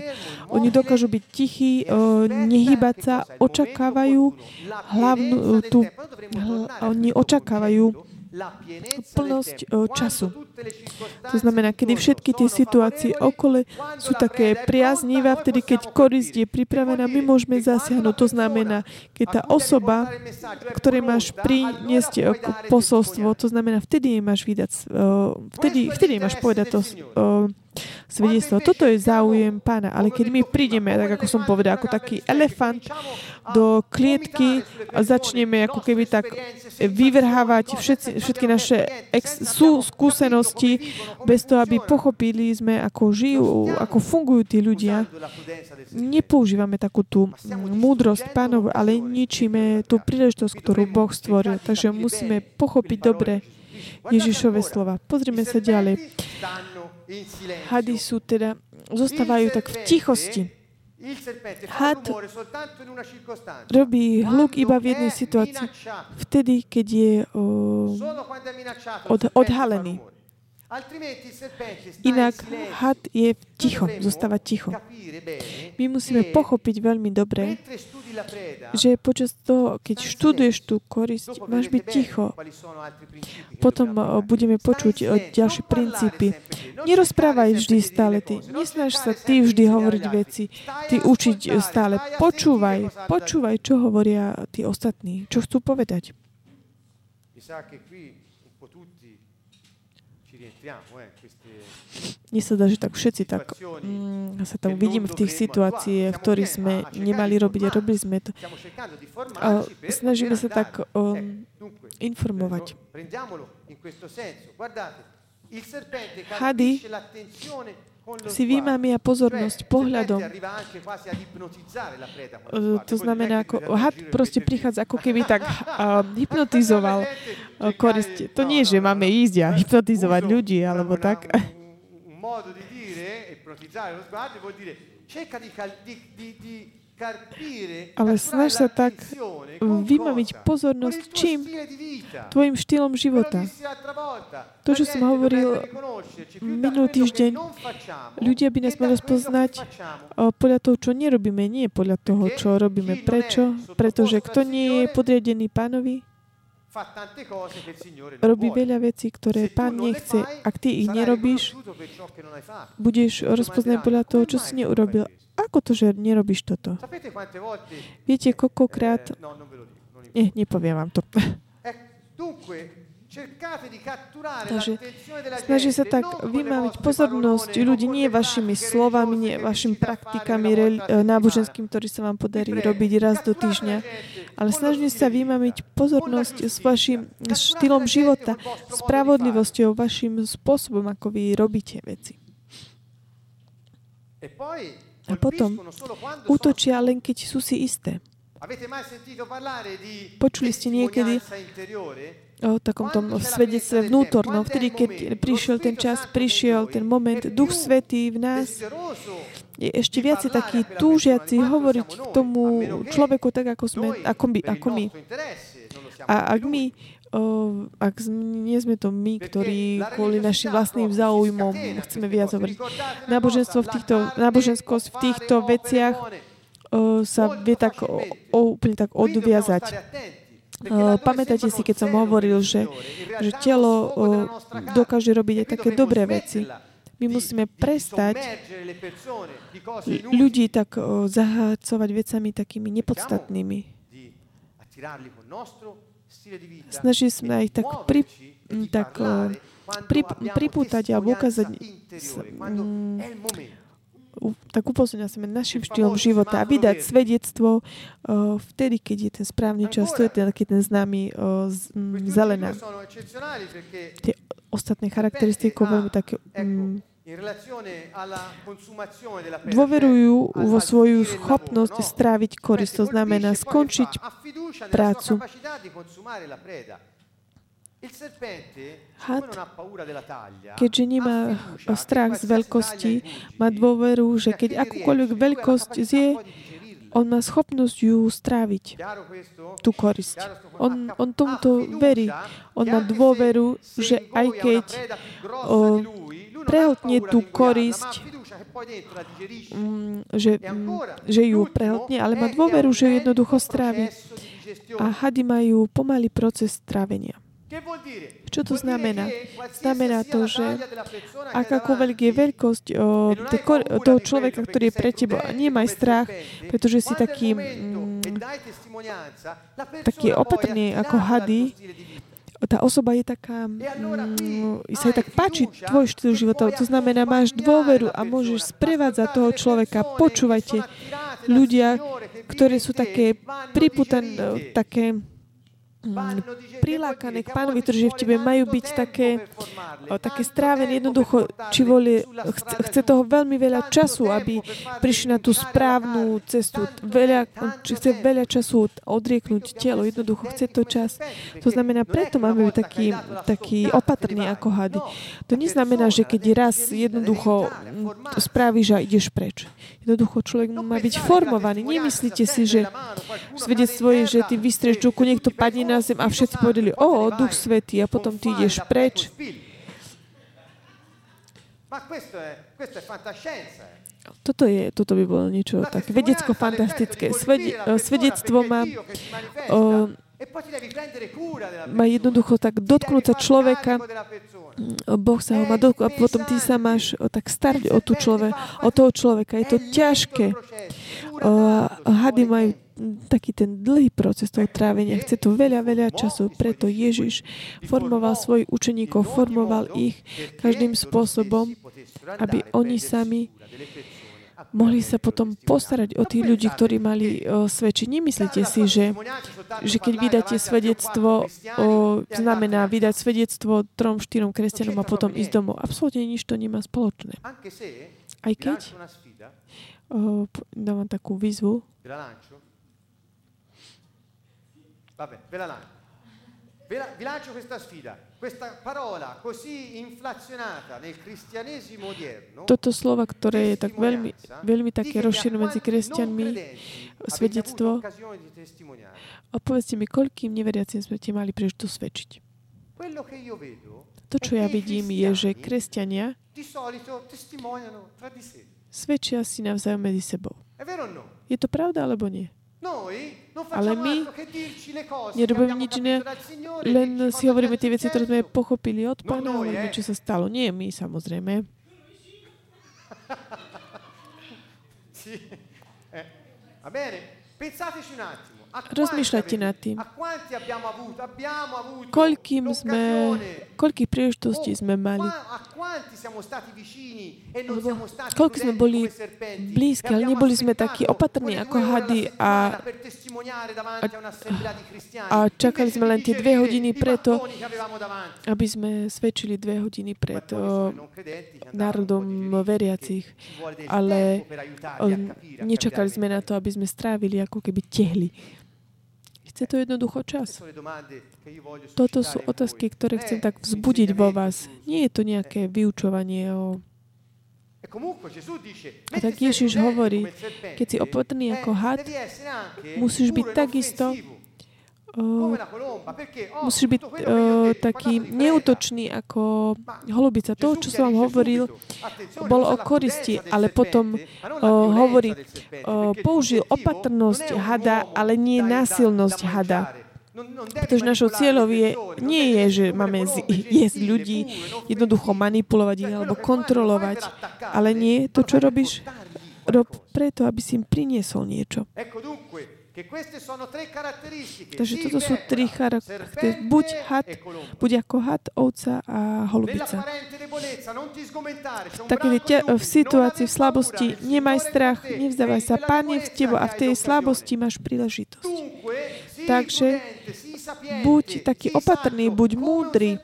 Oni dokážu byť tichí, e, nehybať sa, očakávajú hlavnú tú, oni očakávajú plnosť času. To znamená, kedy všetky tie situácie okolo sú také priaznivé, vtedy, keď korist je pripravená, my môžeme zasiahnuť. To znamená, keď tá osoba, ktorej máš priniesť posolstvo, to znamená, vtedy jej máš vydať, vtedy, vtedy jej máš povedať to svedectvo. Toto je záujem pána. Ale keď my prídeme, tak ako som povedal, ako taký elefant do klietky a začneme ako keby tak vyvrhávať všetci, všetky naše ex, sú skúsenosti bez toho, aby pochopili sme, ako žijú, ako fungujú tí ľudia. Nepoužívame takú tú múdrosť pánov, ale ničíme tú príležitosť, ktorú Boh stvoril. Takže musíme pochopiť dobre Ježišove slova. Pozrime sa ďalej. Hady sú teda, zostávajú tak v tichosti. Had robí hluk iba v jednej situácii. Vtedy, keď je od, odhalený. Inak had je ticho, zostáva ticho. My musíme pochopiť veľmi dobre, že počas toho, keď študuješ tú korisť, máš byť ticho. Potom budeme počuť ďalšie princípy. Nerozprávaj vždy stále ty. Nesnaž sa ty vždy hovoriť veci, ty učiť stále. Počúvaj, počúvaj, čo hovoria tí ostatní, čo chcú povedať. Mne sa dá, že tak všetci tak mm, sa tam vidíme v tých situáciách, v ktorých sme nemali robiť a robili sme to. A snažíme sa tak um, informovať. Hady si vymámia pozornosť pohľadom. To znamená, ako had proste prichádza ako keby tak uh, hypnotizoval uh, korist. To nie, že máme ísť a hypnotizovať ľudí, alebo tak. modo di dire, ipnotizzare lo sguardo vuol dire cerca di, di, di, di ale snaž sa tak vymaviť pozornosť čím? Tvojim štýlom života. To, čo som hovoril minulý týždeň, ľudia by nás mali rozpoznať podľa toho, čo nerobíme, nie podľa toho, čo robíme. Prečo? Pretože kto nie je podriadený pánovi, robí veľa vecí, ktoré pán nechce. Ak ty ich nerobíš, budeš rozpoznať podľa toho, čo si neurobil. Ako to, že nerobíš toto? Viete, koľkokrát... Nie, nepoviem vám to. Takže snaží sa tak vymáviť pozornosť ľudí nie vašimi slovami, nie vašimi praktikami eh, náboženským, ktorý sa vám podarí robiť raz do týždňa, ale snaží sa vymáviť pozornosť s vašim štýlom života, spravodlivosťou, vašim spôsobom, ako vy robíte veci. A potom útočia len keď sú si isté. Počuli ste niekedy o takom tom svedectve vnútornom, vtedy, keď prišiel ten čas, prišiel ten moment, Duch Svetý v nás je ešte viacej taký túžiaci hovoriť k tomu človeku tak, ako, sme, ako, my, ako my. A ak my Uh, ak nie sme to my, ktorí kvôli našim vlastným záujmom chceme viac hovoriť. Náboženstvo v týchto, náboženskosť v týchto veciach uh, sa vie tak o, o, úplne tak odviazať. Uh, pamätáte si, keď som hovoril, že, že telo uh, dokáže robiť aj také dobré veci. My musíme prestať ľudí tak uh, zahácovať vecami takými nepodstatnými. Snažili sme ich tak, pri, tak pri, pripútať alebo ukázať mm, tak upozorňujem sa našim štýlom života a vydať svedectvo uh, vtedy, keď je ten správny čas, to je ten, taký ten známy uh, z, um, zelená. Tie ostatné charakteristiky veľmi také um, dôverujú vo svoju schopnosť stráviť korist. To znamená skončiť prácu. Had, keďže nemá strach z veľkosti, má dôveru, že keď akúkoľvek veľkosť zje, on má schopnosť ju stráviť, tú korisť. On, on tomuto verí. On má dôveru, že aj keď o, prehltne tú korisť, mm, že, mm, že ju prehltne, ale má dôveru, že ju jednoducho strávi. A hady majú pomalý proces strávenia. Čo to znamená? Znamená to, že akákoľvek je veľkosť o, toho človeka, ktorý je pre teba, nemaj strach, pretože si taký, mm, taký opatrný ako hady, tá osoba je taká, mm, sa jej tak páči tvoj štýl života. To znamená, máš dôveru a môžeš sprevádzať toho človeka. Počúvajte, ľudia, ktorí sú také priputané, také prilákané k pánovi, ktorí v tebe majú byť také, také strávené jednoducho, či voli, chce, toho veľmi veľa času, aby prišli na tú správnu cestu. Veľa, či chce veľa času odrieknúť telo, jednoducho chce to čas. To znamená, preto máme byť taký, taký opatrný ako hady. To neznamená, že keď raz jednoducho mm, spravíš a ideš preč. Jednoducho človek má byť formovaný. Nemyslíte si, že svedectvo je, že ty vystrieš čoku, niekto padne na zem a všetci povedali, o, Duch Svetý, a potom ty ideš preč. Toto, je, toto by bolo niečo tak vedecko-fantastické. svedectvo má o, má jednoducho tak dotknúť sa človeka, Boh sa ho má dotknúť a potom ty sa máš tak starať o, tú človek, o toho človeka. Je to ťažké. O, hady majú taký ten dlhý proces toho trávenia. Chce to veľa, veľa času. Preto Ježiš formoval svojich učeníkov, formoval ich každým spôsobom, aby oni sami mohli sa potom postarať o tých ľudí, ktorí mali o, svedčiť. Nemyslíte si, že, že keď vydáte svedectvo, o, znamená vydať svedectvo trom, štyrom kresťanom a potom ísť domov. Absolútne nič to nemá spoločné. Aj keď o, dávam takú výzvu. Vabbè, ve la lancio. Vi lancio questa sfida. Questa parola così inflazionata nel cristianesimo odierno. Toto slovo, ktoré je tak veľmi, veľmi také rozšírené medzi kresťanmi, svedectvo. A povedzte mi, koľkým neveriacim sme ti mali príležitosť svedčiť? To, čo ja vidím, je, že kresťania svedčia si navzájom medzi sebou. Je to pravda alebo nie? Ale my nerobíme nič iné, len si hovoríme tie veci, ktoré sme pochopili od Pána, hovoríme, čo sa stalo. Nie my, samozrejme. Eh, va bene? Pensateci un attimo. Rozmýšľajte nad tým. Koľkým sme, koľkých príležitostí sme mali. E koľko sme boli blízki, ale neboli sme takí opatrní ako hady a, a, a čakali sme len tie dve hodiny preto, aby sme svedčili dve hodiny pred národom veriacich. Ale nečakali sme na to, aby sme strávili ako keby tehli. Chce to jednoducho čas. Toto sú otázky, ktoré chcem tak vzbudiť vo vás. Nie je to nejaké vyučovanie o a tak Ježiš hovorí, keď si opatrný ako had, musíš byť takisto musíš byť uh, taký neútočný ako holubica. To, čo som vám hovoril, bolo o koristi, ale potom uh, hovorí, uh, použil opatrnosť hada, ale nie násilnosť hada. Pretože našou cieľou je, nie je, že máme jesť ľudí, jednoducho manipulovať ich alebo kontrolovať, ale nie to, čo robíš, rob preto, aby si im priniesol niečo. Takže toto sú tri charaktery. Buď had, buď ako had, ovca a holubica. Také v situácii, v slabosti, nemaj strach, nevzdávaj sa. Pán je v tebo a v tej slabosti máš príležitosť. Takže buď taký opatrný, buď múdry,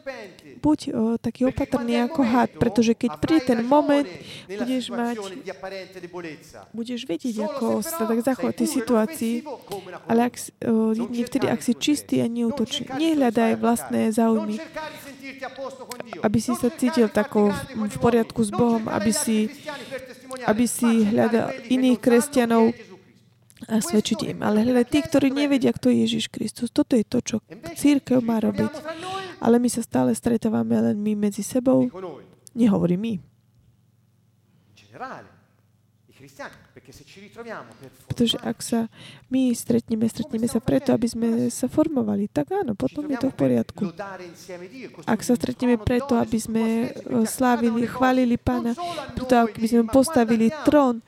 buď o, taký opatrný ako had, pretože keď príde ten moment, budeš mať, budeš vedieť, ako sa tak zachovať tej situácii, ale ak, o, vtedy, ak si čistý a neútočný, nehľadaj vlastné záujmy, aby si sa cítil tako v poriadku s Bohom, aby si, aby si hľadal iných kresťanov, a svedčiť im. Ale hľadaj tí, ktorí nevedia, kto je Ježiš Kristus. Toto je to, čo církev má robiť. Ale my sa stále stretávame len my medzi sebou. Nehovorím my. Pretože ak sa my stretneme, stretneme sa preto, aby sme sa formovali, tak áno, potom je to v poriadku. Ak sa stretneme preto, aby sme eh, slávili, chválili Pána, preto aby sme postavili trón,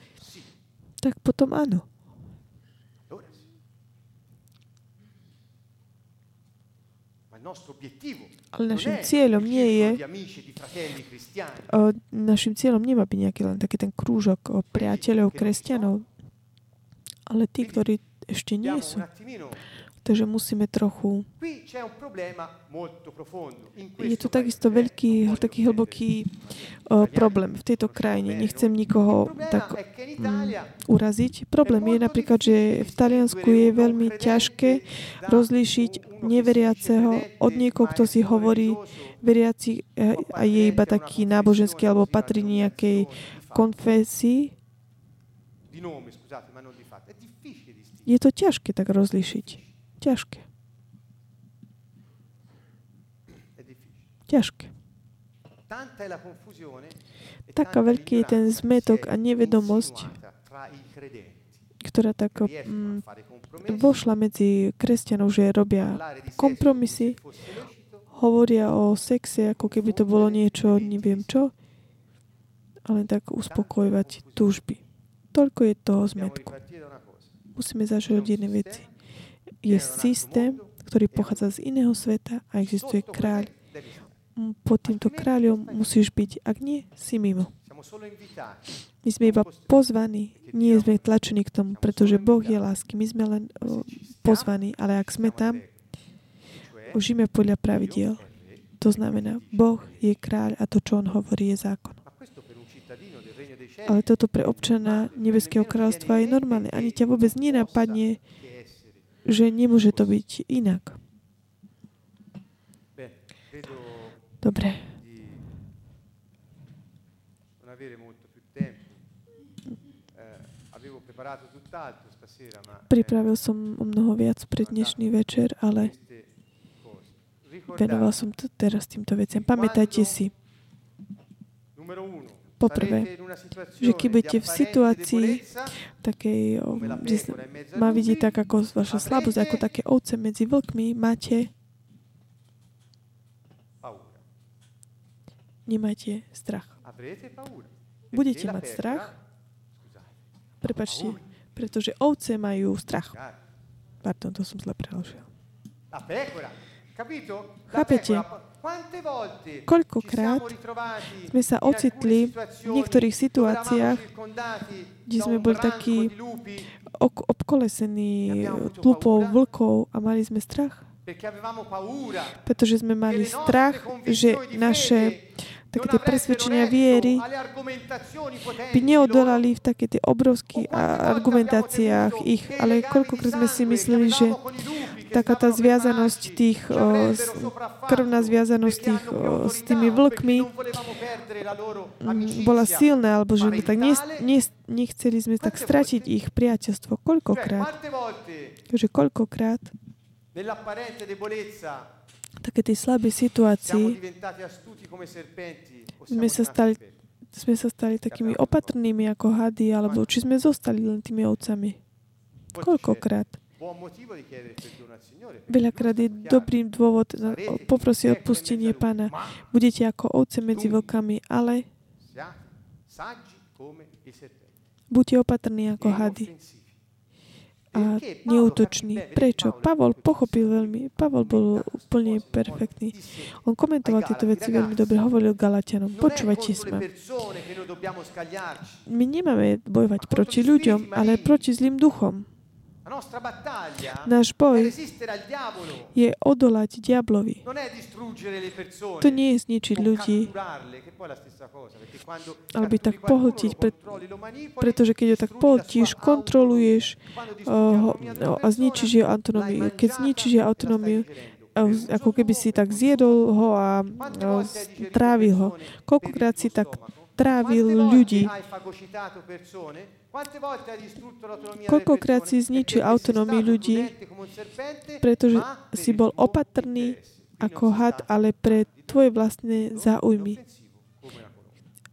tak potom áno. Ale našim cieľom nie je, našim cieľom nemá byť nejaký len taký ten krúžok priateľov, kresťanov, ale tí, ktorí ešte nie sú. Takže musíme trochu... Je tu takisto veľký, taký hlboký o, problém v tejto krajine. Nechcem nikoho tak mm, uraziť. Problém je napríklad, že v Taliansku je veľmi ťažké rozlíšiť neveriaceho od niekoho, kto si hovorí veriaci e, a je iba taký náboženský alebo patrí nejakej konfesii. Je to ťažké tak rozlíšiť. Ťažké. Ťažké. Taká veľký je ten zmetok a nevedomosť, ktorá tak mm, vošla medzi kresťanov, že robia kompromisy, hovoria o sexe, ako keby to bolo niečo, neviem čo, ale tak uspokojovať túžby. Toľko je toho zmetku. Musíme zažiť jedné veci je systém, ktorý pochádza z iného sveta a existuje kráľ. Pod týmto kráľom musíš byť, ak nie, si mimo. My sme iba pozvaní, nie sme tlačení k tomu, pretože Boh je lásky. My sme len pozvaní, ale ak sme tam, žijeme podľa pravidiel. To znamená, Boh je kráľ a to, čo on hovorí, je zákon. Ale toto pre občana Nebeského kráľstva je normálne. Ani ťa vôbec nenapadne, že nemôže to byť inak. Dobre. Pripravil som o mnoho viac pre dnešný večer, ale venoval som to teraz týmto veciam. Pamätajte si, poprvé, že keď budete v situácii takej, že má vidieť tak ako vaša slabosť, ako také ovce medzi vlkmi, máte nemáte strach. Budete mať strach? Prepačte, pretože ovce majú strach. Pardon, to som zle preložil. Chápete? Koľkokrát sme sa ocitli v niektorých situáciách, kde sme boli takí obkolesení tlupou vlkov a mali sme strach? Pretože sme mali strach, že naše také tie presvedčenia viery by neodolali v také tie obrovských argumentáciách ich, ale koľkokrát sme si mysleli, že taká tá zviazanosť tých, krvná zviazanosť tých, s tými vlkmi bola silná, alebo že tak ne, ne, nechceli sme tak stratiť ich priateľstvo. Koľkokrát? Takže koľkokrát také tej slabej situácii sme sa stali, sme sa stali takými opatrnými ako hady, alebo či sme zostali len tými ovcami. Koľkokrát? Veľakrát je dobrým dôvod poprosiť odpustenie pána. Budete ako ovce medzi vlkami, ale buďte opatrní ako hady a neútočný. Prečo? Pavol pochopil veľmi. Pavol bol úplne perfektný. On komentoval tieto veci veľmi dobre. Hovoril Galatianom. Počúvajte sa. My nemáme bojovať proti ľuďom, ale proti zlým duchom. Náš boj je odolať diablovi. To nie je zničiť ľudí, alebo tak pohltiť, pre, pretože keď ho tak pohltíš, kontroluješ uh, a zničíš jeho autonómiu. Keď zničíš jeho autonómiu, ako keby si tak zjedol ho a uh, trávil ho. Koľkokrát si tak trávil ľudí. Koľkokrát si zničil autonómiu ľudí, pretože si bol opatrný ako had, ale pre tvoje vlastné záujmy.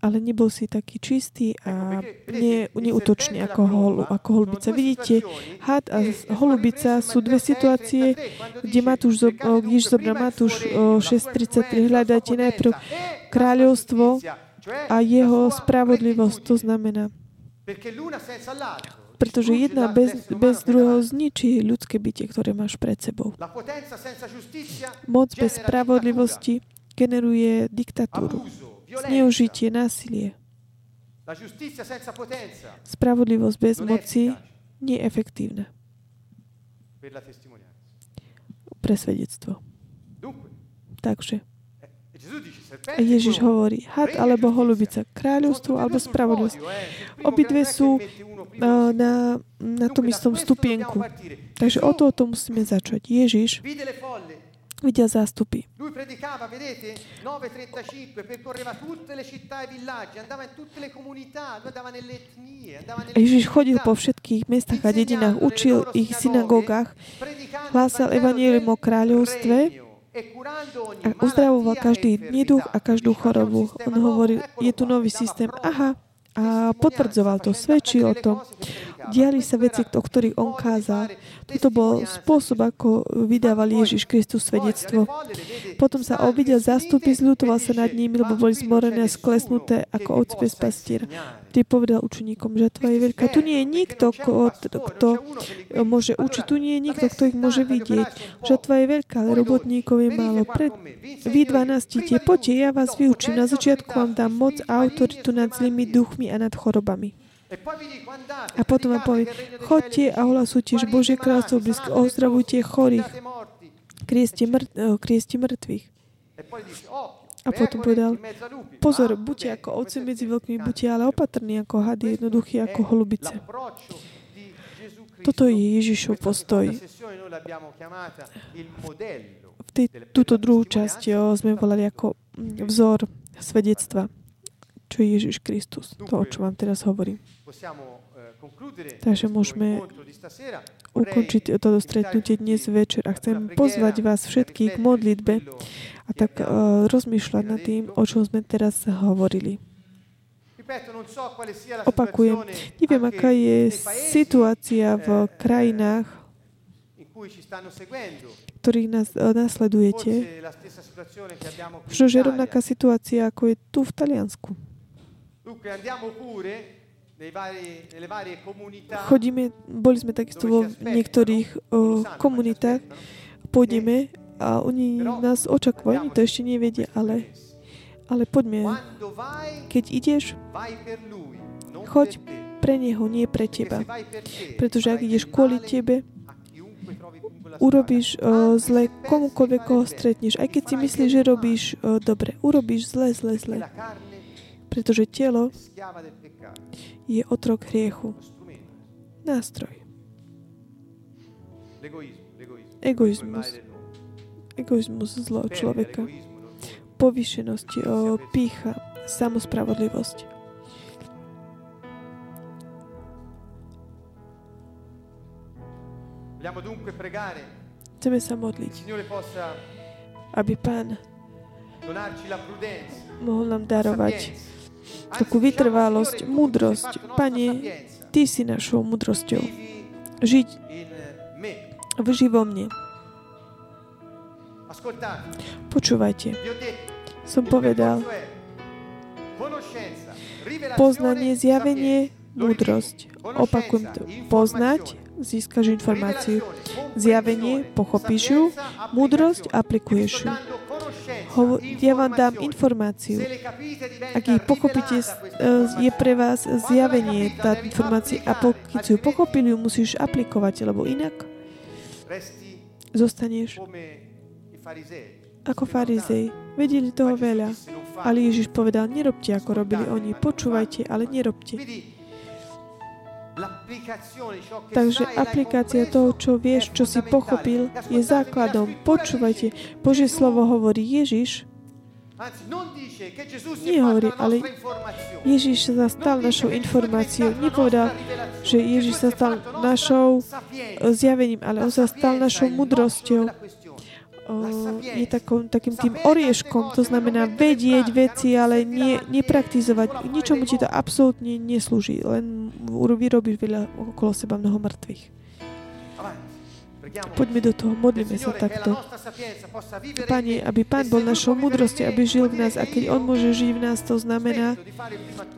Ale nebol si taký čistý a ne, neútočný ako, hol, ako holubica. Vidíte, had a holubica sú dve situácie, kde Matúš, Ježiš zobral Matúš 6.33. Hľadajte najprv kráľovstvo a jeho spravodlivosť. To znamená, pretože jedna bez, bez druhého zničí ľudské bytie, ktoré máš pred sebou. Moc bez spravodlivosti generuje diktatúru, zneužitie, násilie. Spravodlivosť bez moci nie je efektívna pre svedectvo. Takže. A Ježiš hovorí, had alebo holubica, kráľovstvo alebo spravodlivosť. Obidve sú na, na tom istom stupienku. Takže o to, o to musíme začať. Ježiš vidia zástupy. Ježiš chodil po všetkých mestách a dedinách, učil ich synagógach, hlásal evanielium o kráľovstve a uzdravoval každý neduch a každú chorobu. On hovoril, je tu nový systém. Aha, a potvrdzoval to, svedčil o tom. Diali sa veci, o ktorých on kázal. Toto bol spôsob, ako vydával Ježiš Kristus svedectvo. Potom sa obidel zástupy, zľutoval sa nad nimi, lebo boli zmorené a sklesnuté ako ovce bez pastiera. Ty povedal učeníkom, že tvoja je veľká. Tu nie je nikto, kto, kto môže učiť. Tu nie je nikto, kto ich môže vidieť. Že tvoja je veľká, ale robotníkov je málo. Pred, vy 12 tie, poďte, ja vás vyučím. Na začiatku vám dám moc a autoritu nad zlými duchmi a nad chorobami. A potom vám povie, chodte a ohlasujte, že Božie kráľstvo blízko, ozdravujte chorých, krieste, mŕ, krieste mŕtvych. A potom povedal, pozor, buďte ako ovce medzi veľkými, buďte ale opatrní ako hady, jednoduchí ako holubice. Toto je Ježišov postoj. V tej, túto druhú časť jo, sme volali ako vzor svedectva, čo je Ježiš Kristus. To, o čo vám teraz hovorím. Takže môžeme ukončiť toto stretnutie dnes večer a chcem pozvať vás všetkých k modlitbe a tak uh, rozmýšľať nad tým, o čom sme teraz hovorili. Opakujem, neviem, aká je situácia v krajinách, ktorých nás uh, nasledujete. Možno, že rovnaká situácia, ako je tu v Taliansku. Chodíme, boli sme takisto vo niektorých uh, komunitách, pôjdeme a oni nás očakujú, oni to ešte nevedia, ale, ale poďme. Keď ideš, choď pre Neho, nie pre teba. Pretože ak ideš kvôli tebe, urobíš uh, zle komukoľvek, koho stretneš. Aj keď si myslíš, že robíš uh, dobre, urobíš zle, zle, zle. Pretože telo je otrok hriechu. Nástroj. Egoizmus. Egoizmus zlo človeka. Povyšenosť, pícha, samospravodlivosť. Chceme sa modliť, aby Pán mohol nám darovať takú vytrvalosť, múdrosť. Pane, Ty si našou múdrosťou. Žiť vži vo mne. Počúvajte. Som povedal, poznanie, zjavenie, múdrosť. Opakujem to. Poznať, získaš informáciu. Zjavenie, pochopíš ju. Múdrosť, aplikuješ ju ja vám dám informáciu. Ak ich pochopíte, e, je pre vás zjavenie tá informácia a pokiaľ si ju pochopili, ju musíš aplikovať, lebo inak zostaneš ako farizej. Vedeli toho veľa, ale Ježiš povedal, nerobte ako robili oni, počúvajte, ale nerobte. Takže aplikácia toho, čo vieš, čo si pochopil, je základom. Počúvajte, Božie slovo hovorí Ježiš, nie hovorí, ale Ježiš sa stal našou informáciou. Nepovedal, že Ježiš sa stal našou zjavením, ale on sa stal našou mudrosťou je takom, takým tým orieškom, to znamená vedieť veci, ale nie, nepraktizovať. Ničomu ti to absolútne neslúži, len vyrobíš veľa okolo seba mnoho mŕtvych. Poďme do toho, modlíme sa takto. Pane, aby Pán bol našou múdrosťou, aby žil v nás a keď On môže žiť v nás, to znamená,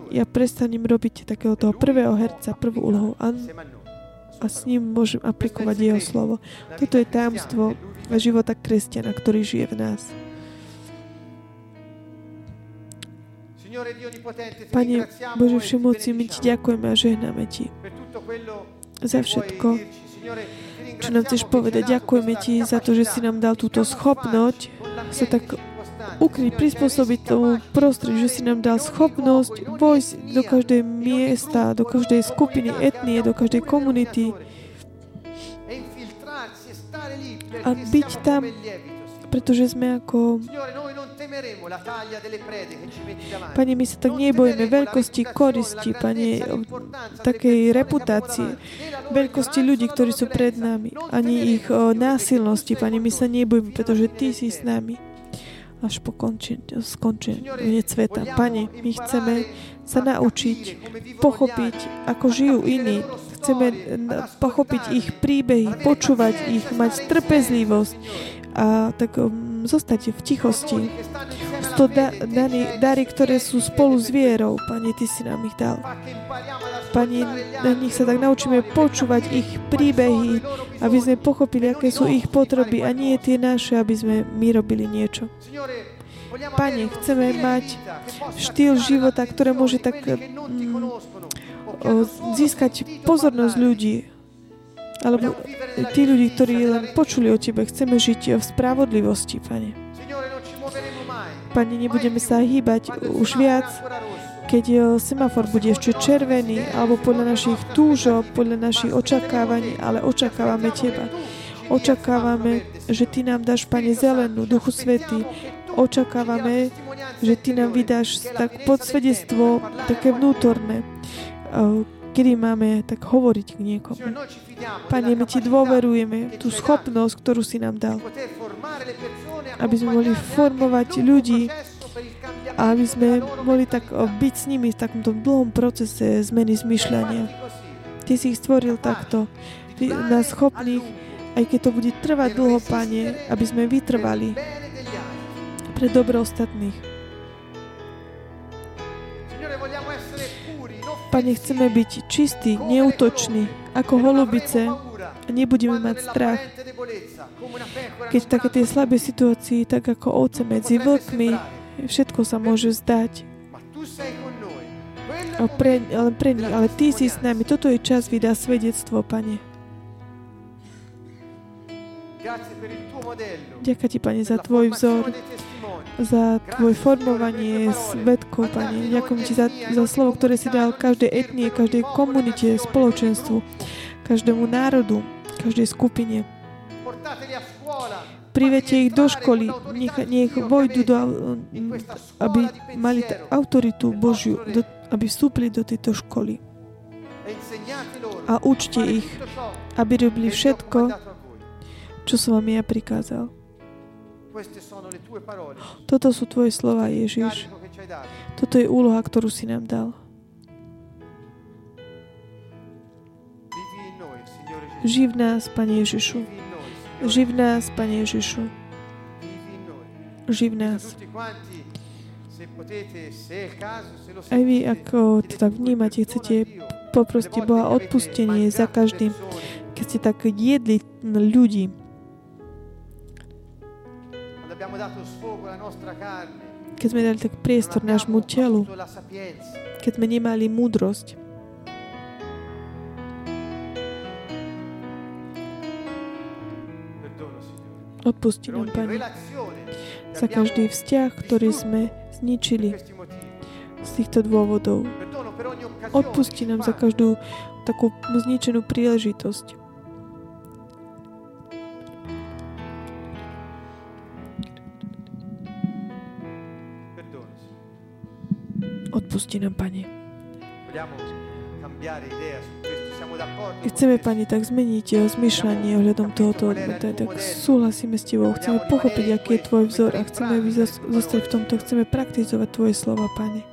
ja prestanem robiť takého toho prvého herca, prvú úlohu a, a s ním môžem aplikovať Jeho slovo. Toto je tajomstvo života kresťana, ktorý žije v nás. Pane Bože Všemoci, my Ti ďakujeme a žehnáme Ti za všetko, čo nám chceš povedať. Ďakujeme Ti za to, že si nám dal túto schopnosť sa tak ukryť, prispôsobiť tomu prostrediu, že si nám dal schopnosť vojsť do každej miesta, do každej skupiny, etnie, do každej komunity, a byť tam, pretože sme ako... Pane, my sa tak nebojíme veľkosti koristi, Pane, takej reputácie, veľkosti ľudí, ktorí sú pred nami, ani ich o, násilnosti, Pane, my sa nebojíme, pretože Ty si s nami. Až po skončenie sveta. Pane, my chceme sa naučiť, pochopiť, ako žijú iní. Chceme pochopiť ich príbehy, počúvať ich, mať trpezlivosť a tak um, zostať v tichosti. to da, dary, ktoré sú spolu s vierou. Pane, Ty si nám ich dal. Pane, na nich sa tak naučíme počúvať ich príbehy, aby sme pochopili, aké sú ich potreby a nie tie naše, aby sme my robili niečo. Pane, chceme mať štýl života, ktoré môže tak mm, získať pozornosť ľudí, alebo tí ľudí, ktorí len počuli o Tebe. Chceme žiť v spravodlivosti, Pane. Pane, nebudeme sa hýbať už viac, keď semafor bude ešte červený, alebo podľa našich túžob, podľa našich očakávaní, ale očakávame Teba. Očakávame, že Ty nám dáš, Pane, zelenú, Duchu Svety. Očakávame, že Ty nám vydáš tak podsvedectvo také vnútorné, kedy máme tak hovoriť k niekomu. Pane, my Ti dôverujeme tú schopnosť, ktorú si nám dal. Aby sme mohli formovať ľudí a aby sme mohli tak byť s nimi v takomto dlhom procese zmeny zmyšľania. Ty si ich stvoril takto. Ty nás schopných, aj keď to bude trvať dlho, Pane, aby sme vytrvali pre dobro ostatných. Pane, chceme byť čistí, neútoční, ako holubice a nebudeme mať strach. Keď také tie slabé situácii, tak ako ovce medzi vlkmi, všetko sa môže zdať. A pre, ale, pre ale Ty si s nami. Toto je čas vydá svedectvo, Pane. Ďakujem Ti, Pane, za Tvoj vzor za Tvoje formovanie svetkov, Pane. Ďakujem Ti za, za slovo, ktoré si dal každej etnie, každej komunite, spoločenstvu, každému národu, každej skupine. Privete ich do školy, nech, nech vojdu do, aby mali autoritu Božiu, do, aby vstúpili do tejto školy. A učte ich, aby robili všetko, čo som vám ja prikázal. Toto sú tvoje slova, Ježiš. Toto je úloha, ktorú si nám dal. Živ nás, Pane Ježišu. Živ nás, Pane Ježišu. Živ nás. Aj vy, ako to tak vnímate, chcete poprosiť Boha odpustenie za každým, keď ste tak jedli ľudí, keď sme dali tak priestor nášmu telu, keď sme nemali múdrosť, Odpusti nám, Pane, za každý vzťah, ktorý sme zničili z týchto dôvodov. Odpusti nám za každú takú zničenú príležitosť. Odpusti nám, Pane. Chceme, Pani, tak zmeniť jeho zmyšľanie ohľadom tohoto, tak súhlasíme s Tebou, chceme pochopiť, aký je Tvoj vzor a chceme zostať v tomto, chceme praktizovať Tvoje slova, Pane.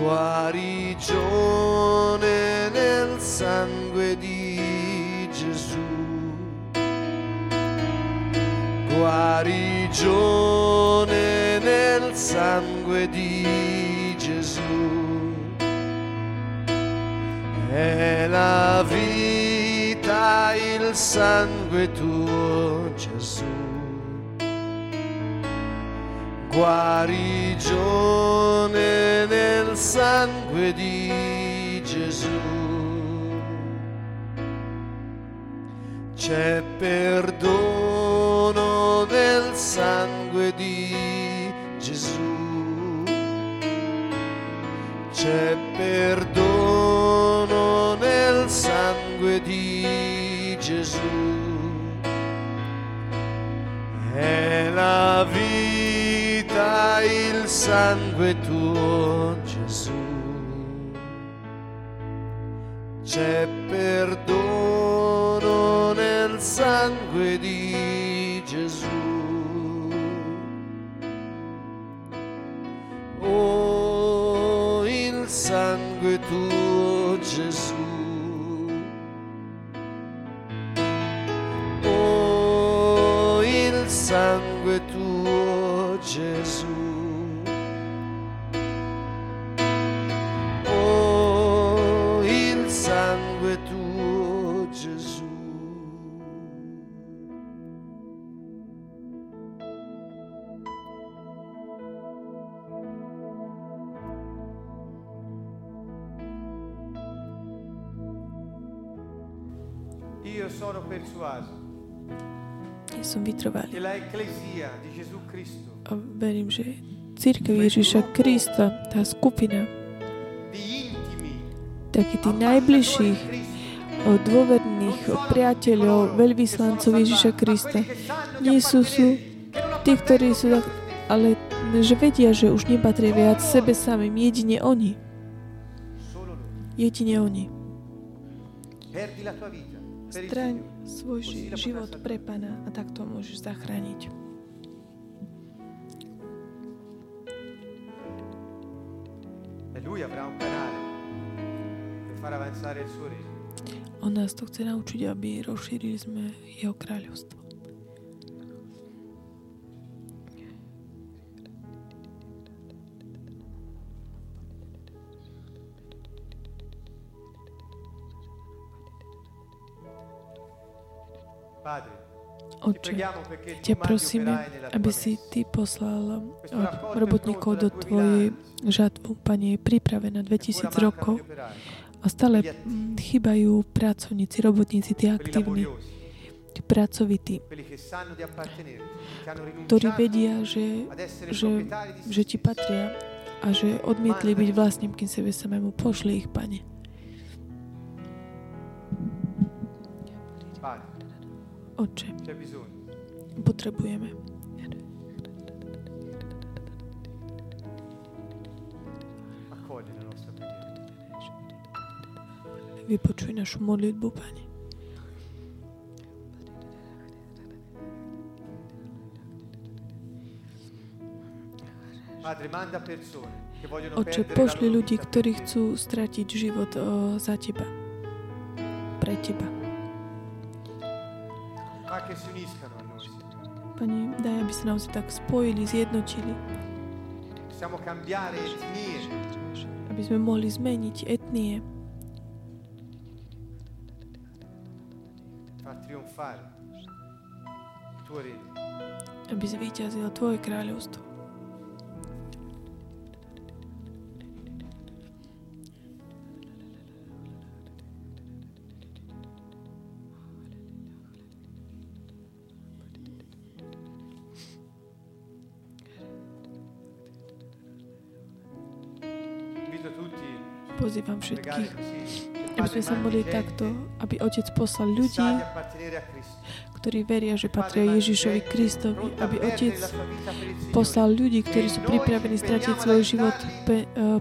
guarigione nel sangue di Gesù, guarigione nel sangue di Gesù, è la vita il sangue tuo. Guarigione nel sangue di Gesù. C'è perdono nel sangue di Gesù. C'è perdono nel sangue di Gesù. È la vita sangue tuo Gesù. C'è perdono nel sangue di Gesù. Oh, il sangue tuo sono persuaso Ja som vytrvalý. Cristo, A verím, že Církev Ježiša Krista, tá skupina takých tých najbližších dôverných priateľov, veľvyslancov Ježiša Krista. Nie sú, sú tí, ktorí sú tak, ale že vedia, že už nepatria viac sebe samým, jedine oni. Jedine oni. Perdi la tua vita Straň Signore. svoj ži- život pre Pana a tak to môžeš zachrániť. On nás to chce naučiť, aby rozšírili sme Jeho kráľovstvo. Oče, ťa prosíme, aby si. Ty poslal eh, robotníkov do Tvojej žatvu. Pane, je pripravená 2000 Ancora rokov a stále mm, chýbajú pracovníci, robotníci, tí aktívni, tí pracovití, ktorí vedia, že, že, že Ti patria a že odmietli byť vlastnímkým sebe samému. Pošli ich, Pane. Oče, potrebujeme. Vypočuj našu modlitbu, Pane. Oče, pošli ľudí, ktorí chcú stratiť život o, za Teba. Pre Teba. Noi, Signore. Pane, daj, aby sa naozaj tak spojili, zjednotili, aby sme mohli zmeniť etnie, aby zvíťazilo Tvoje kráľovstvo. Všetkých, aby sme sa modli takto, aby Otec poslal ľudí, ktorí veria, že patria Ježišovi Kristovi, aby Otec poslal ľudí, ktorí sú pripravení stratiť svoj život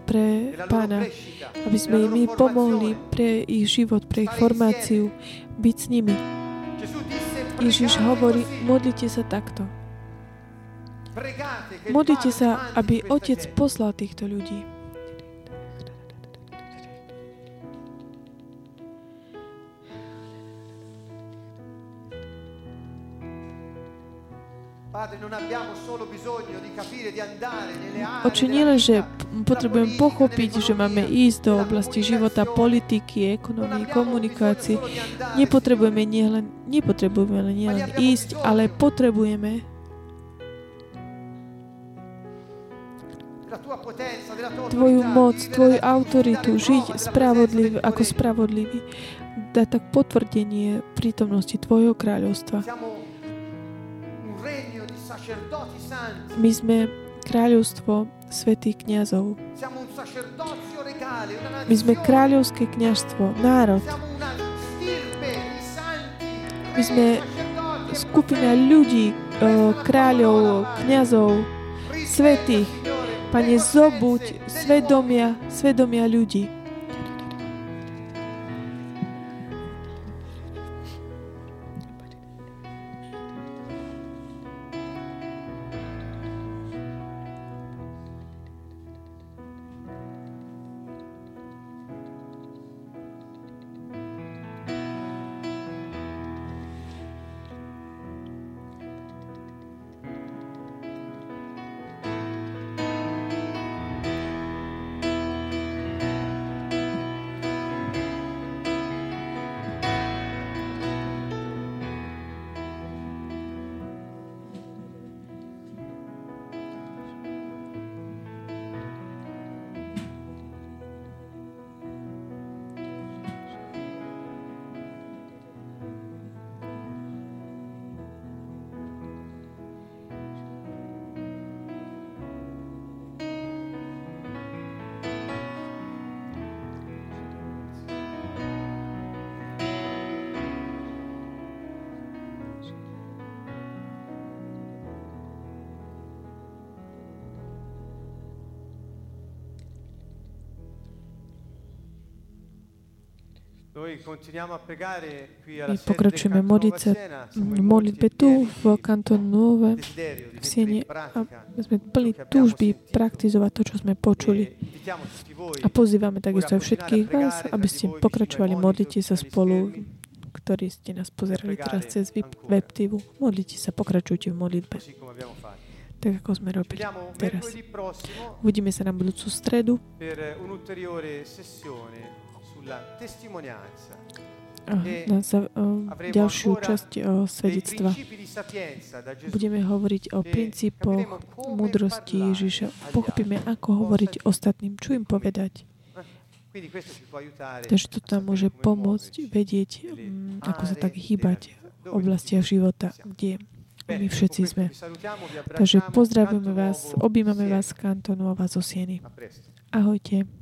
pre Nella loro Pána, aby sme im pomohli pre ich život, pre ich formáciu, byť s nimi. Ježiš "Pregate hovorí, modlite sa takto. Modlite sa, aby Otec gente". poslal týchto ľudí. Nielen, že vita, p- della potrebujem politica, pochopiť, že máme ísť do oblasti života, politiky, ekonomii, komunikácie. Nepotrebujeme nielen, nepotrebujeme len nielen ísť, ale potrebujeme Tvoju moc, Tvoju autoritu, žiť spravodliv, ako spravodlivý. Dá tak potvrdenie prítomnosti Tvojho kráľovstva. My sme kráľovstvo svetých kniazov. My sme kráľovské kniažstvo, národ. My sme skupina ľudí, kráľov, kniazov, svetých. Pane, zobuď svedomia, svedomia ľudí. My pokračujeme v modlitbe tu v kantón Nové v Sieni a sme plní túžby praktizovať to, čo sme počuli. A pozývame takisto aj všetkých vás, aby ste pokračovali modlite sa spolu, ktorí ste nás pozerali teraz cez web TV. Modlite sa, pokračujte v modlitbe. Tak ako sme robili teraz. Uvidíme sa na budúcu stredu za, uh, ďalšiu časť uh, svedectva. Budeme hovoriť o princípoch múdrosti Ježiša. Pochopíme, ako hovoriť ostatným, čo im povedať. Takže to nám môže pomôcť vedieť, um, ako sa tak hýbať v oblastiach života, kde my všetci sme. Takže pozdravujeme vás, objímame vás z kantonu a vás zo Sieny. Ahojte.